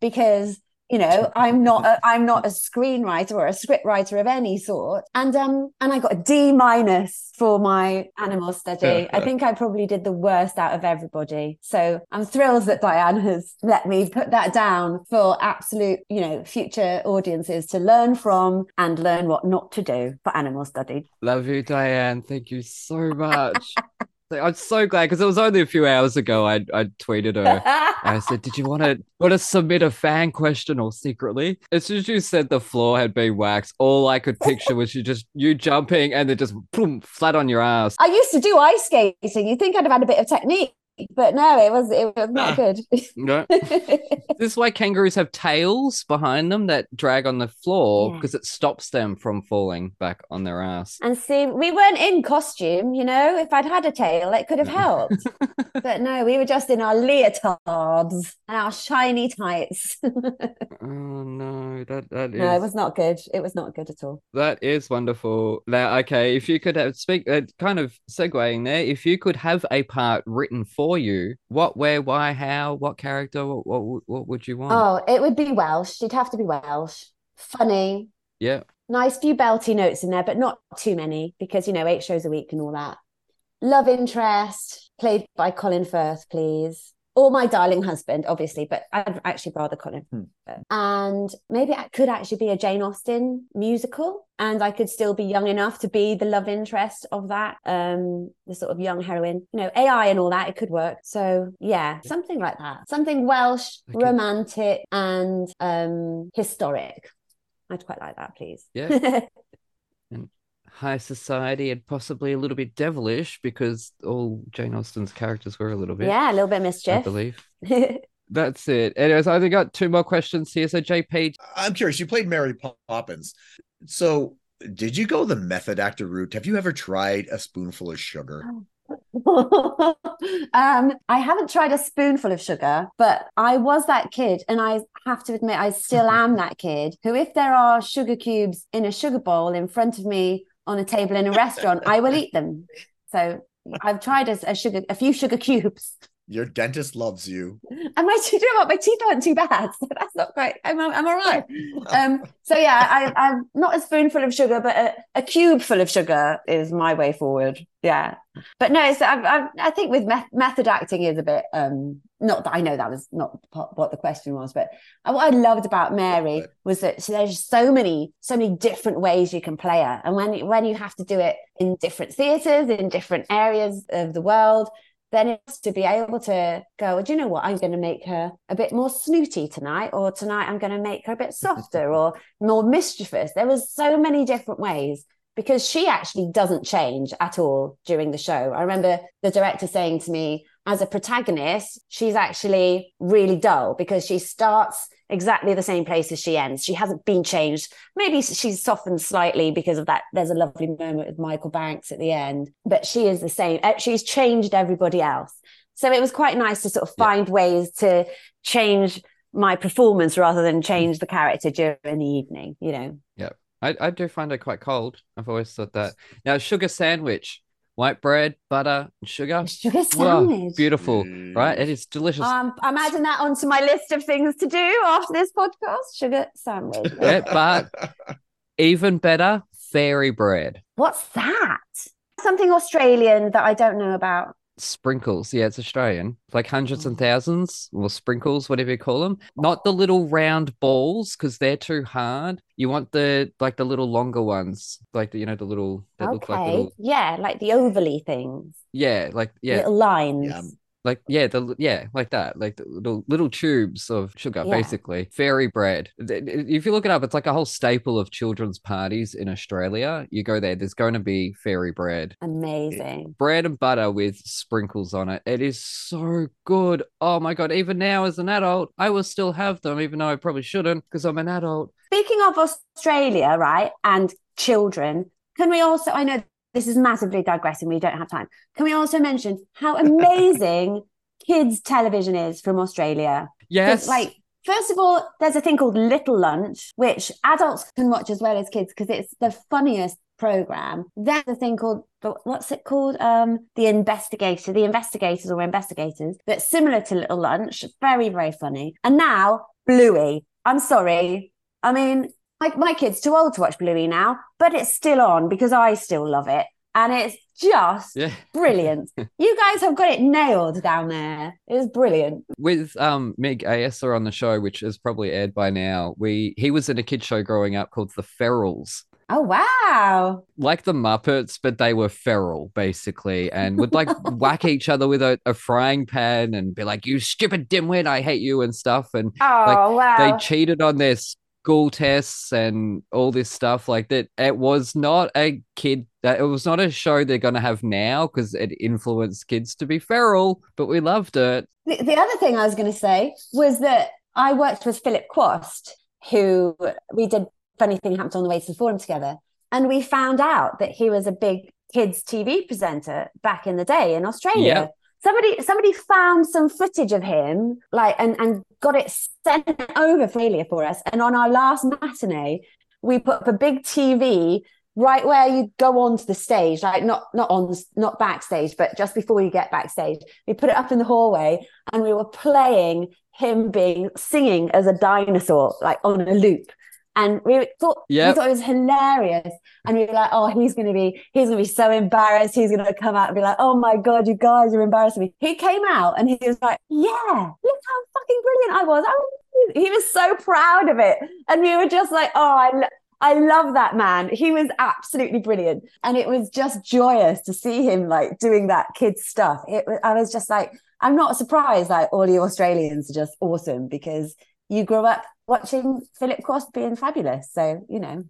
because you know i'm not a, i'm not a screenwriter or a scriptwriter of any sort. And um and i got a d minus for my animal study. I think i probably did the worst out of everybody. So i'm thrilled that diane has let me put that down for absolute you know future audiences to learn from and learn what not to do for animal study. Love you diane. Thank you so much I'm so glad because it was only a few hours ago. I I tweeted her. I said, "Did you want to want to submit a fan question or secretly?" As soon as you said the floor had been waxed, all I could picture was you just you jumping and then just boom flat on your ass. I used to do ice skating. You think I'd have had a bit of technique? But no, it was it was not ah. good. no, this is why kangaroos have tails behind them that drag on the floor because yeah. it stops them from falling back on their ass. And see, we weren't in costume, you know. If I'd had a tail, it could have helped. but no, we were just in our leotards and our shiny tights. oh no, that that is... no, it was not good. It was not good at all. That is wonderful. Now, okay, if you could have speak, uh, kind of segueing there, if you could have a part written for for you, what, where, why, how, what character, what, what, what would you want? Oh, it would be Welsh. She'd have to be Welsh. Funny. Yeah. Nice few belty notes in there, but not too many because, you know, eight shows a week and all that. Love interest, played by Colin Firth, please or my darling husband, obviously, but I'd actually rather Colin. Hmm. And maybe it could actually be a Jane Austen musical, and I could still be young enough to be the love interest of that, um, the sort of young heroine. You know, AI and all that, it could work. So yeah, something like that, something Welsh, okay. romantic, and um, historic. I'd quite like that, please. Yeah. and high society and possibly a little bit devilish because all Jane Austen's characters were a little bit. Yeah, a little bit mischief. I believe. That's it. Anyways, I think got two more questions here. So, JP. I'm curious. You played Mary Poppins. So, did you go the method actor route? Have you ever tried a spoonful of sugar? um, I haven't tried a spoonful of sugar, but I was that kid, and I have to admit, I still am that kid who, if there are sugar cubes in a sugar bowl in front of me on a table in a restaurant, I will eat them. So I've tried a, a sugar, a few sugar cubes. Your dentist loves you. And my teeth, you know what? My teeth aren't too bad. So that's not quite, I'm, I'm all right. Um, so yeah, I, am not a spoonful of sugar, but a, a, cube full of sugar is my way forward. Yeah. But no, so I, I, I think with me- method acting is a bit, um, not that I know that was not what the question was, but what I loved about Mary was that there's so many, so many different ways you can play her. And when, when you have to do it in different theaters, in different areas of the world, then it's to be able to go, do you know what? I'm going to make her a bit more snooty tonight, or tonight I'm going to make her a bit softer or more mischievous. There was so many different ways because she actually doesn't change at all during the show. I remember the director saying to me, as a protagonist, she's actually really dull because she starts exactly the same place as she ends. She hasn't been changed. Maybe she's softened slightly because of that. There's a lovely moment with Michael Banks at the end, but she is the same. Uh, she's changed everybody else. So it was quite nice to sort of find yeah. ways to change my performance rather than change the character during the evening, you know? Yeah. I, I do find it quite cold. I've always thought that. Now, sugar sandwich white bread, butter, and sugar. Sugar sandwich. beautiful, mm. right? It is delicious. Um, I'm adding that onto my list of things to do after this podcast. Sugar sandwich. yeah, but even better, fairy bread. What's that? Something Australian that I don't know about sprinkles. Yeah, it's Australian. Like hundreds and mm. thousands, or sprinkles, whatever you call them. Not the little round balls because they're too hard. You want the like the little longer ones, like the you know the little. okay. Look like little... Yeah, like the ovally things. Yeah, like yeah, little lines. Yeah like yeah the yeah like that like the little little tubes of sugar yeah. basically fairy bread. If you look it up it's like a whole staple of children's parties in australia. You go there there's going to be fairy bread. Eh, Amazing. bread and butter with sprinkles on it. It is so good. Oh my god even now as an adult i will still have them even though i probably shouldn't because i'm an adult. Speaking of australia right and children can we also i know this is massively digressing. We don't have time. Can we also mention how amazing kids' television is from Australia? Yes. Like, first of all, there's a thing called Little Lunch, which adults can watch as well as kids because it's the funniest program. There's a thing called what's it called? Um, the investigator, the investigators or investigators. That's similar to Little Lunch. Very very funny. And now Bluey. I'm sorry. I mean, my, my kid's too old to watch Bluey now, but it's still on because I still love it. And it's just yeah. brilliant. you guys have got it nailed down there. It was brilliant. With um Mig Ayesa on the show, which is probably aired by now, we he was in a kid show growing up called The Ferals. Oh wow! Like the Muppets, but they were feral basically, and would like whack each other with a, a, frying pan and be like, "You stupid dimwit, I hate you" and stuff. And oh like, wow! They cheated on their school tests and all this stuff like that. It was not a kid that it was not a show they're going to have now because it influenced kids to be feral, but we loved it. The, the other thing I was going to say was that I worked with Philip Quast, who we did funny thing happened on the way to the forum together. And we found out that he was a big kids TV presenter back in the day in Australia. Yep. Somebody somebody found some footage of him, like and, and got it sent over for for us. And on our last matinee, we put up a big TV right where you go onto the stage, like not not on not backstage, but just before you get backstage. We put it up in the hallway and we were playing him being singing as a dinosaur, like on a loop. And we thought yep. we thought it was hilarious. And we were like, oh, he's gonna be, he's gonna be so embarrassed. He's gonna come out and be like, oh my God, you guys are embarrassing me. He came out and he was like, Yeah, look how fucking brilliant I was. I was he was so proud of it. And we were just like, oh, I I love that man. He was absolutely brilliant. And it was just joyous to see him like doing that kid stuff. It I was just like, I'm not surprised like all the Australians are just awesome because you grew up watching Philip Quast being fabulous. So, you know.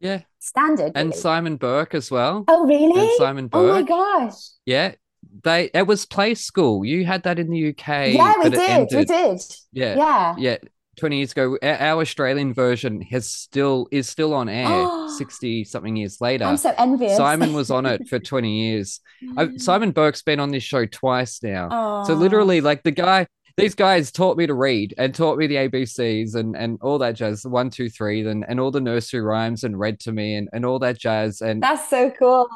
Yeah. Standard. And really. Simon Burke as well. Oh, really? And Simon Burke. Oh my gosh. Yeah. They it was play school. You had that in the UK. Yeah, we did. We did. Yeah. Yeah. Yeah. 20 years ago our australian version has still is still on air 60 something years later i'm so envious simon was on it for 20 years I've, simon burke's been on this show twice now oh. so literally like the guy these guys taught me to read and taught me the ABCs and, and all that jazz, one, two, three, and, and all the nursery rhymes and read to me and, and all that jazz. And that's so cool.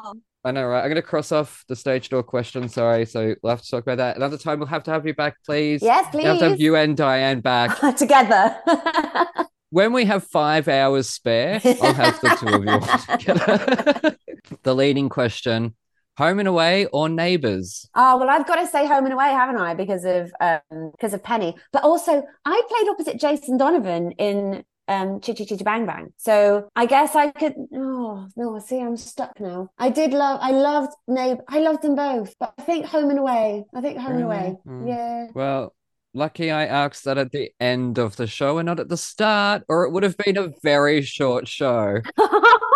I know, right? I'm going to cross off the stage door question. Sorry. So we'll have to talk about that another time. We'll have to have you back, please. Yes, please. We'll have to have you and Diane back together. when we have five hours spare, I'll have the two of you together. the leading question Home and Away or Neighbours? Oh well, I've got to say Home and Away, haven't I? Because of um, because of Penny, but also I played opposite Jason Donovan in um Chitty Chitty Bang Bang. So I guess I could. Oh no, see, I'm stuck now. I did love. I loved Neighbour. I loved them both, but I think Home and Away. I think Home really? and Away. Mm. Yeah. Well. Lucky I asked that at the end of the show and not at the start, or it would have been a very short show.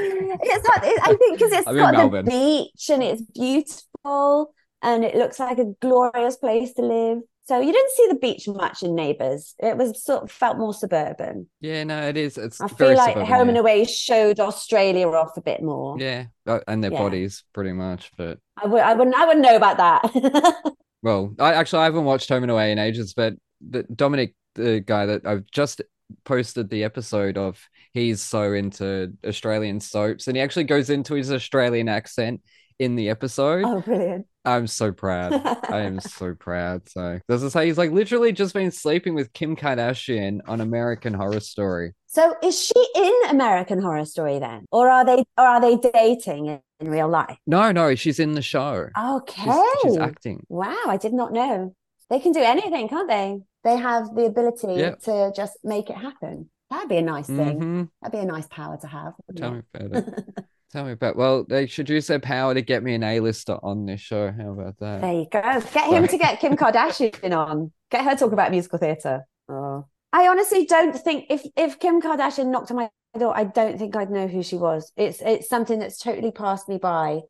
it's not, it, I think because it's I'm got the beach and it's beautiful and it looks like a glorious place to live. So you didn't see the beach much in Neighbours. It was sort of felt more suburban. Yeah, no, it is. It's I feel like Home and Away showed Australia off a bit more. Yeah, uh, and their yeah. bodies pretty much. But I would, I wouldn't, I wouldn't know about that. well, I actually I haven't watched Home and Away in ages, but the, Dominic, the guy that I've just posted the episode of he's so into Australian soaps and he actually goes into his Australian accent in the episode. Oh, brilliant. I'm so proud. I am so proud. So, does it say he's like literally just been sleeping with Kim Kardashian on American Horror Story? So, is she in American Horror Story then, or are they, or are they dating in, in real life? No, no, she's in the show. Okay, she's, she's acting. Wow, I did not know. They can do anything, can't they? They have the ability yep. to just make it happen. That'd be a nice thing. Mm-hmm. That'd be a nice power to have. Tell me about it. Tell me about. Well, they should use their power to get me an A-lister on this show. How about that? There you go. Get him to get Kim Kardashian on. Get her to talk about musical theatre. Oh. I honestly don't think if if Kim Kardashian knocked on my door, I don't think I'd know who she was. It's it's something that's totally passed me by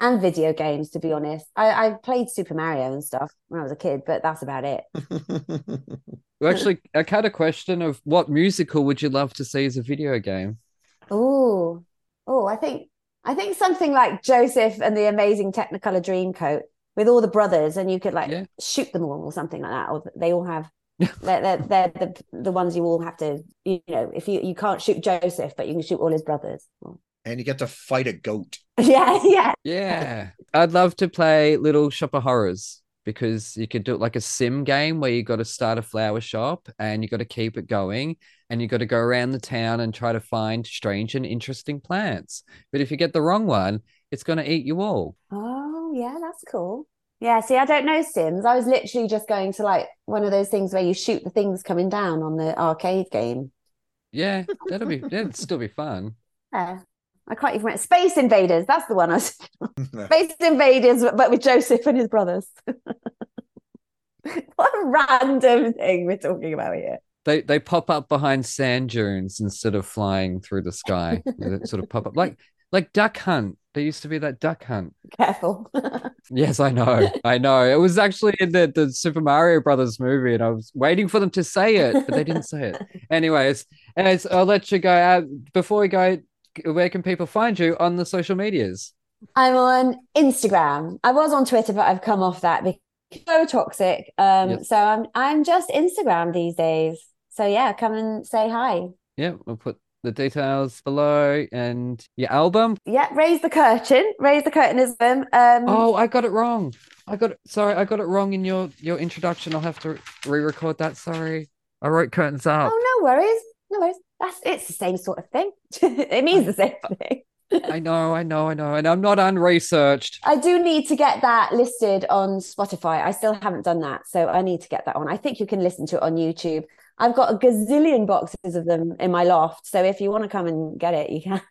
and video games to be honest. I, I played super mario and stuff when i was a kid but that's about it. Well, actually i had a question of what musical would you love to see as a video game? Oh oh i think i think something like joseph and the amazing technicolor dreamcoat with all the brothers and you could like yeah. shoot them all or something like that or they all have they're, they're, they're, the, the ones you all have to you know if you you can't shoot joseph but you can shoot all his brothers and you get to fight a goat. Yeah, yeah. Yeah. I'd love to play Little Shop of Horrors because you could do it like a sim game where you got to start a flower shop and you got to keep it going and you got to go around the town and try to find strange and interesting plants. But if you get the wrong one, it's going to eat you all. Oh, yeah, that's cool. Yeah, see, I don't know Sims. I was literally just going to like one of those things where you shoot the things coming down on the arcade game. Yeah, that'll be that'd still be fun. Yeah. I can't even remember. Space Invaders. That's the one I was. Space Invaders, but with Joseph and his brothers. what a random thing we're talking about here. They they pop up behind sand dunes instead of flying through the sky. they sort of pop up like like Duck Hunt. There used to be that Duck Hunt. Careful. yes, I know. I know. It was actually in the, the Super Mario Brothers movie, and I was waiting for them to say it, but they didn't say it. Anyways, as I'll let you go. Uh, before we go, where can people find you on the social medias? I'm on Instagram. I was on Twitter, but I've come off that because so toxic. Um, yep. so I'm I'm just Instagram these days. So yeah, come and say hi. Yeah, we'll put the details below and your album. Yeah, raise the curtain, raise the curtainism. Um, oh, I got it wrong. I got it. Sorry, I got it wrong in your your introduction. I'll have to re-record that. Sorry, I wrote curtains up. Oh, no worries, no worries. That's it's the same sort of thing. it means the same thing. I know, I know, I know, and I'm not unresearched. I do need to get that listed on Spotify. I still haven't done that, so I need to get that on. I think you can listen to it on YouTube. I've got a gazillion boxes of them in my loft. So if you want to come and get it, you can.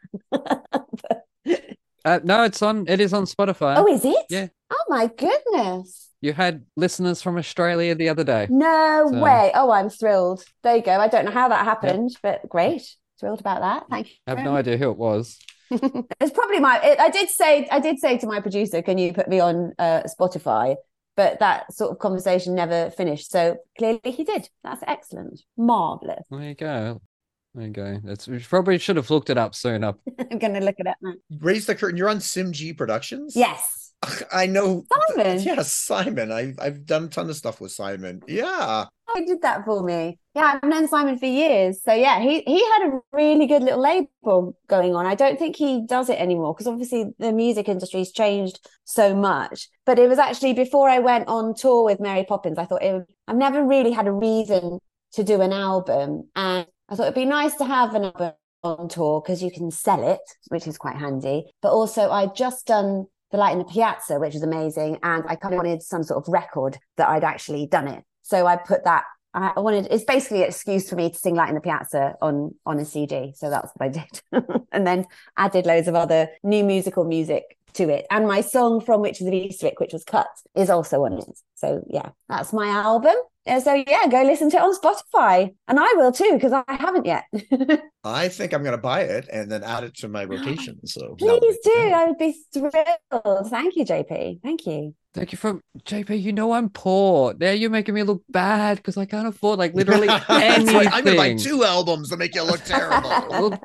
uh, no, it's on. It is on Spotify. Oh, is it? Yeah. Oh my goodness. You had listeners from Australia the other day. No so. way. Oh, I'm thrilled. There you go. I don't know how that happened, yep. but great. Thrilled about that. Thank you. I have no idea who it was. it's probably my. It, I did say. I did say to my producer, "Can you put me on uh, Spotify?" but that sort of conversation never finished. So clearly he did. That's excellent. Marvelous. There you go. There you go. That's we probably should have looked it up sooner. I'm gonna look it up now. Raise the curtain. You're on SimG Productions? Yes. I know Simon. Yeah, Simon. I've I've done a ton of stuff with Simon. Yeah. Oh, he did that for me. Yeah, I've known Simon for years. So yeah, he he had a really good little label going on. I don't think he does it anymore because obviously the music industry's changed so much. But it was actually before I went on tour with Mary Poppins. I thought it, I've never really had a reason to do an album, and I thought it'd be nice to have an album on tour because you can sell it, which is quite handy. But also, I'd just done the light in the piazza, which was amazing, and I kind of wanted some sort of record that I'd actually done it. So I put that. I wanted. It's basically an excuse for me to sing Light in the Piazza on on a CD. So that's what I did, and then added loads of other new musical music to it. And my song from is the Easter which was cut, is also on it. So yeah, that's my album. Uh, so yeah, go listen to it on Spotify, and I will too because I haven't yet. I think I'm going to buy it and then add it to my rotation. So please do. I would be thrilled. Thank you, JP. Thank you. Thank you for JP. You know I'm poor. There you're making me look bad because I can't afford like literally anything. Right. I'm gonna buy two albums to make you look terrible. well,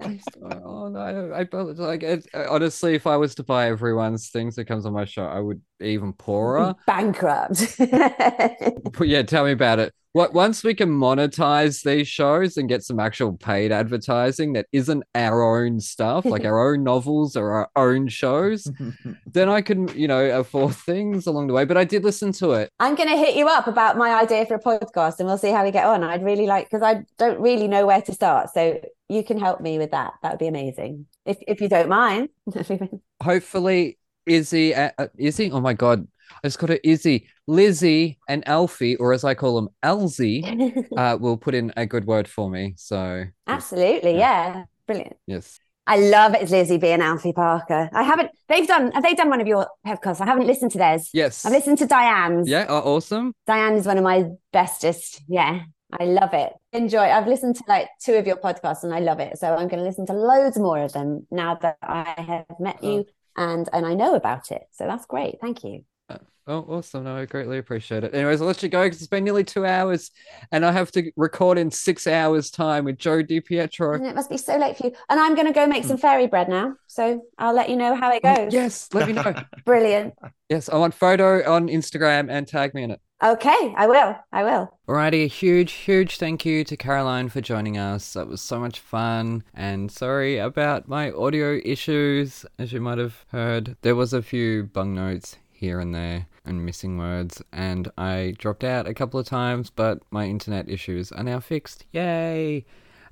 oh no, I, I like it, uh, honestly, if I was to buy everyone's things that comes on my show, I would be even poorer. Bankrupt. but yeah, tell me about it. What once we can monetize these shows and get some actual paid advertising that isn't our own stuff, like our own novels or our own shows, then I can, you know, afford things along the way. But I did listen to it. I'm going to hit you up about my idea for a podcast, and we'll see how we get on. I'd really like because I don't really know where to start, so you can help me with that. That would be amazing if if you don't mind. Hopefully, Izzy, uh, uh, Izzy. Oh my god I just got it. Izzy, Lizzie, and Alfie, or as I call them, Elsie, uh, will put in a good word for me. So absolutely, yeah. yeah. brilliant. Yes. I love it, Lizzie being Alfie Parker. I haven't. They've done. Have they done one of your podcasts? I haven't listened to theirs. Yes, I've listened to Diane's. Yeah, uh, awesome. Diane is one of my bestest. Yeah, I love it. Enjoy. I've listened to like two of your podcasts and I love it. So I'm going to listen to loads more of them now that I have met you and and I know about it. So that's great. Thank you. Oh, awesome. No, I greatly appreciate it. Anyways, I'll let you go because it's been nearly two hours and I have to record in six hours' time with Joe DiPietro. And it must be so late for you. And I'm going to go make some hmm. fairy bread now. So I'll let you know how it mm, goes. Yes, let me know. Brilliant. Yes, I want photo on Instagram and tag me in it. Okay, I will. I will. Alrighty, a huge, huge thank you to Caroline for joining us. That was so much fun. And sorry about my audio issues. As you might have heard, there was a few bung notes here and there. And missing words, and I dropped out a couple of times, but my internet issues are now fixed. Yay!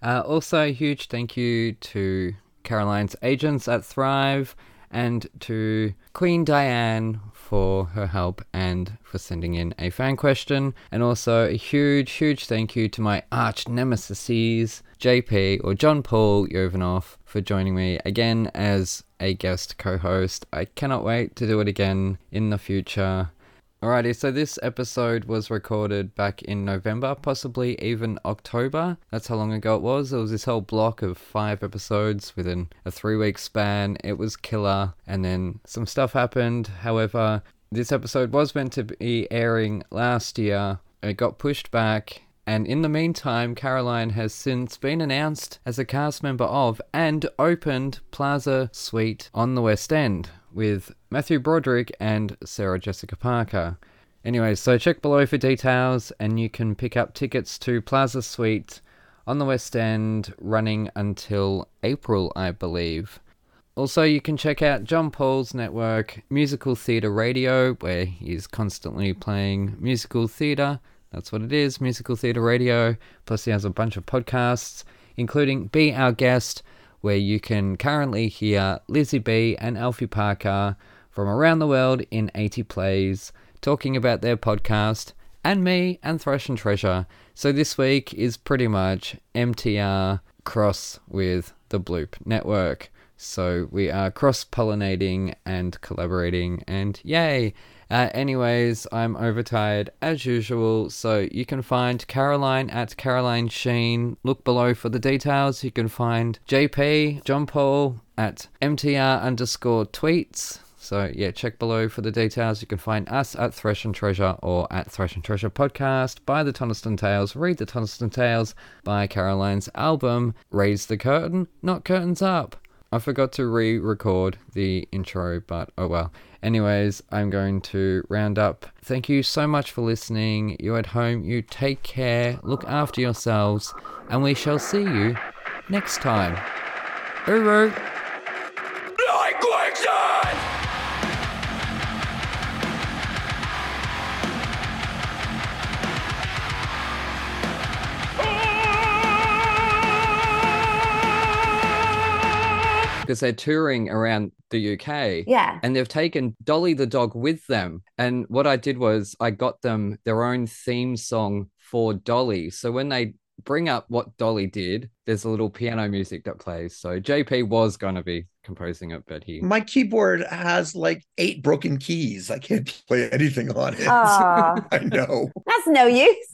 Uh, also, a huge thank you to Caroline's agents at Thrive and to Queen Diane for her help and for sending in a fan question. And also a huge, huge thank you to my arch nemesis, JP or John Paul Yovanoff, for joining me again as a guest co host. I cannot wait to do it again in the future. Alrighty, so this episode was recorded back in November, possibly even October. That's how long ago it was. It was this whole block of five episodes within a three week span. It was killer, and then some stuff happened. However, this episode was meant to be airing last year. It got pushed back, and in the meantime, Caroline has since been announced as a cast member of and opened Plaza Suite on the West End with Matthew Broderick and Sarah Jessica Parker. Anyway, so check below for details, and you can pick up tickets to Plaza Suite on the West End running until April, I believe. Also, you can check out John Paul's network, Musical Theatre Radio, where he's constantly playing musical theatre. That's what it is, Musical Theatre Radio. Plus, he has a bunch of podcasts, including Be Our Guest, where you can currently hear Lizzie B and Alfie Parker from around the world in 80 plays talking about their podcast, and me and Thrash 'n Treasure. So this week is pretty much MTR cross with the Bloop Network. So we are cross pollinating and collaborating, and yay! Uh, anyways, I'm overtired as usual, so you can find Caroline at Caroline Sheen. Look below for the details. You can find JP, John Paul at MTR underscore tweets. So yeah, check below for the details. You can find us at Thrash 'n Treasure or at Thrash 'n Treasure Podcast. Buy the Tonaston Tales, read the Tonaston Tales, buy Caroline's album, Raise the Curtain, not Curtains Up. I forgot to re record the intro, but oh well. Anyways, I'm going to round up. Thank you so much for listening. You at home, you take care, look after yourselves, and we shall see you next time. Hooroo! because they're touring around the UK. Yeah. And they've taken Dolly the dog with them. And what I did was I got them their own theme song for Dolly. So when they bring up what Dolly did, there's a little piano music that plays. So JP was going to be composing it, but he. My keyboard has like eight broken keys. I can't play anything on it. I know. That's no use.